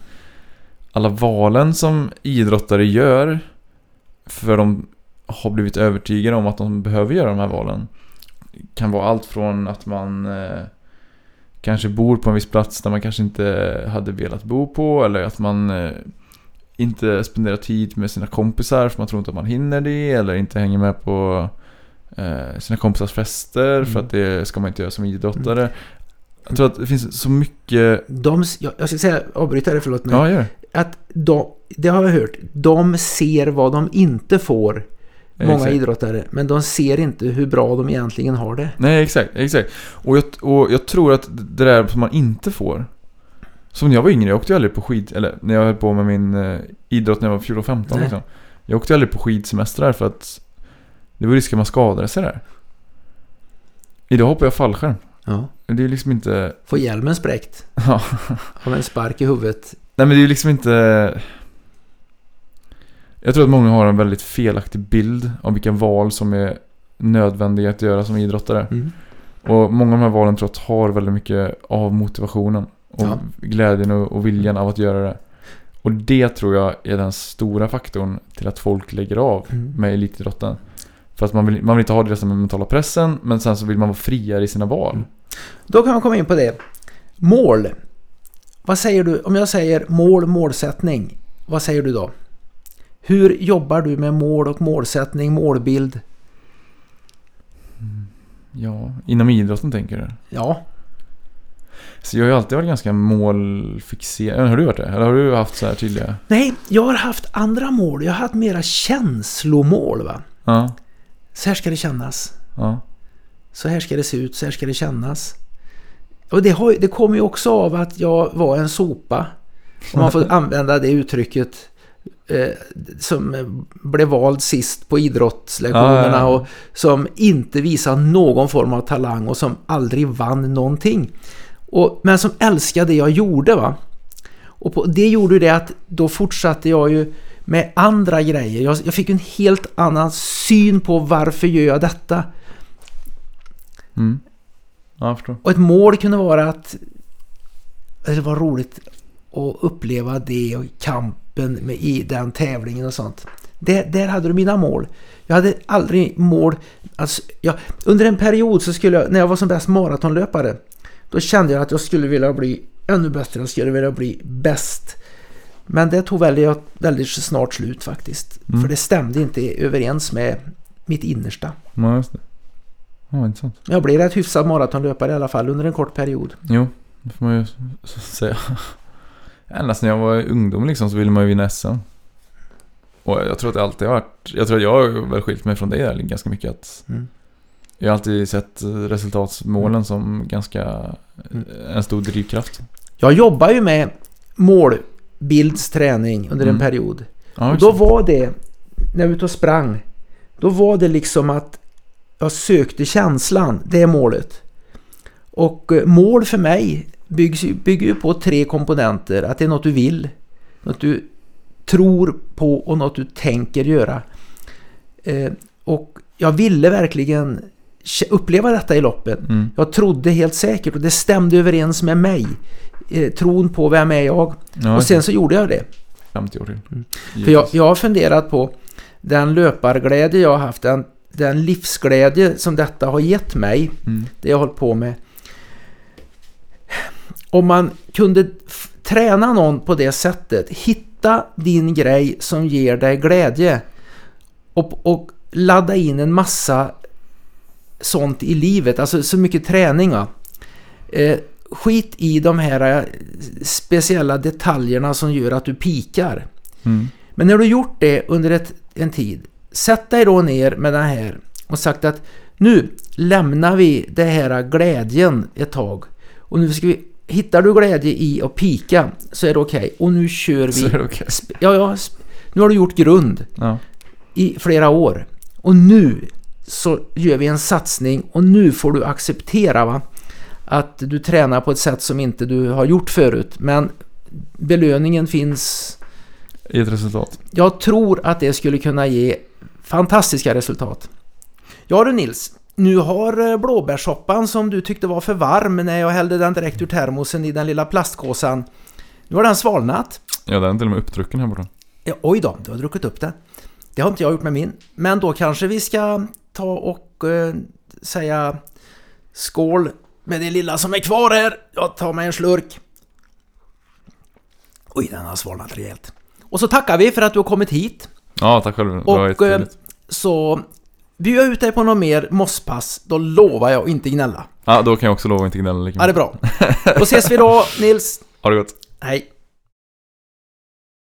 alla valen som idrottare gör för de har blivit övertygade om att de behöver göra de här valen. Kan vara allt från att man eh, kanske bor på en viss plats där man kanske inte hade velat bo på eller att man eh, inte spenderar tid med sina kompisar för man tror inte att man hinner det eller inte hänger med på sina kompisars fester för Mm. att det ska man inte göra som idrottare. Jag tror att det finns så mycket... De, jag, ska säga, avbryta det, förlåt mig. Ja, gör det. Att de, det har jag hört, de ser vad de inte får, många Exakt. idrottare, men de ser inte hur bra de egentligen har det. Nej, exakt, exakt. Och jag, och jag tror att det där som man inte får. Som när jag var yngre, jag åkte ju aldrig på skid, eller när jag höll på med min eh, idrott när jag var 14 15 Nej. liksom. Jag åkte ju aldrig på skidsemestrar för att det var risk att man skadade sig där. Idag hoppar jag fallskärm. Ja. Det är liksom inte... Få hjälmen spräckt Ja. av en spark i huvudet. Nej men det är liksom inte... Jag tror att många har en väldigt felaktig bild av vilka val som är nödvändiga att göra som idrottare. Mm. Och många av de här valen tror jag tar väldigt mycket av motivationen. Och Ja. glädjen och, och viljan av att göra det. Och det tror jag är den stora faktorn till att folk lägger av Mm. med elitidrotten. För att man vill, man vill inte ha det som den mentala pressen, men sen så vill man vara friare i sina val. Mm. Då kan man komma in på det. Mål. Vad säger du om jag säger mål, målsättning? Vad säger du då? Hur jobbar du med mål och målsättning, målbild? Ja, inom idrotten tänker du? Ja, Så jag har ju alltid varit ganska målfixerad. Har du varit det? Eller har du haft så här tydliga? nej, jag har haft andra mål. Jag har haft mera känslomål. Va? Ja, Så här ska det kännas. ja. Så här ska det se ut, så här ska det kännas. Och det, har, det kommer ju också av att jag var en sopa. Om man får använda det uttrycket. Eh, som blev vald sist på idrottslektionerna Ja, ja, och som inte visade någon form av talang och som aldrig vann någonting. Och, men som älskade det jag gjorde va. Och på, det gjorde det att då fortsatte jag ju med andra grejer. Jag, jag fick en helt annan syn på varför gör jag detta. Mm. Ja, jag förstår. Och ett mål kunde vara att det var roligt att uppleva det och kampen med i den tävlingen och sånt. Där, där hade du mina mål. Jag hade aldrig mål... Alltså, jag, under en period så skulle jag, när jag var som bäst maratonlöpare, då kände jag att jag skulle vilja bli ännu bättre. Jag skulle vilja bli bäst. Men det tog väldigt, väldigt snart slut faktiskt. Mm. För det stämde inte överens med mitt innersta. Ja, just det. Ja, intressant. Jag blev rätt hyfsad maratonlöpare i alla fall under en kort period. Jo, det får man ju säga. Ända sedan jag var ungdom liksom så ville man ju vinna SM. Och jag tror att det alltid har varit... Jag tror att jag har väl skilt mig från där ganska mycket. Att Mm. jag har alltid sett resultatsmålen som ganska... Mm. En stor drivkraft. Jag jobbar ju med målbildsträning under en Mm. period. Ja, Och då var det, när jag var ute och sprang, då var det liksom att jag sökte känslan, det är målet. Och eh, mål för mig byggs, bygger ju på tre komponenter. Att det är något du vill, något du tror på och något du tänker göra. Eh, och jag ville verkligen uppleva detta i loppet. Mm. Jag trodde helt säkert och det stämde överens med mig. Eh, tron på vem är jag? Ja, och sen så gjorde jag det. 50 år till. Mm. För jag, jag har funderat på den löparglädje jag har haft, den, den livsglädje som detta har gett mig, Mm. det jag har hållit på med. Om man kunde träna någon på det sättet, hitta din grej som ger dig glädje och, och ladda in en massa sånt i livet, alltså så mycket träning. Va? Eh, skit i de här eh, speciella detaljerna som gör att du pikar. Mm. Men när du gjort det under ett, en tid, sätt dig då ner med den här och sagt att nu lämnar vi det här glädjen ett tag. Och nu ska vi, hittar du glädje i att pika så är det okej. Och nu kör Så är vi. det. Sp- Ja, ja, nu har du gjort grund Ja. i flera år. Och nu så gör vi en satsning och nu får du acceptera va? Att du tränar på ett sätt som inte du har gjort förut. Men belöningen finns I ett resultat. jag tror att det skulle kunna ge fantastiska resultat. Ja du Nils, nu har eh, blåbärssoppan som du tyckte var för varm när jag hällde den direkt ur termosen i den lilla plastkåsan. Nu har den svalnat. Ja, den är till och med uppdrucken här borta. Ja, oj då, du har druckit upp den. Det har inte jag gjort med min. Men då kanske vi ska ta och eh, säga skål med det lilla som är kvar här. Jag tar mig en slurk. Oj, den har svalnat rejält. Och så tackar vi för att du har kommit hit. Ja, tack själv. Det Och eh, så bjuder jag ut dig på något mer mosspass, då lovar jag att inte gnälla. Ja, då kan jag också lova att inte gnälla lika Ja, det är mycket. bra. Då ses vi då, Nils. Ha det gott. Hej.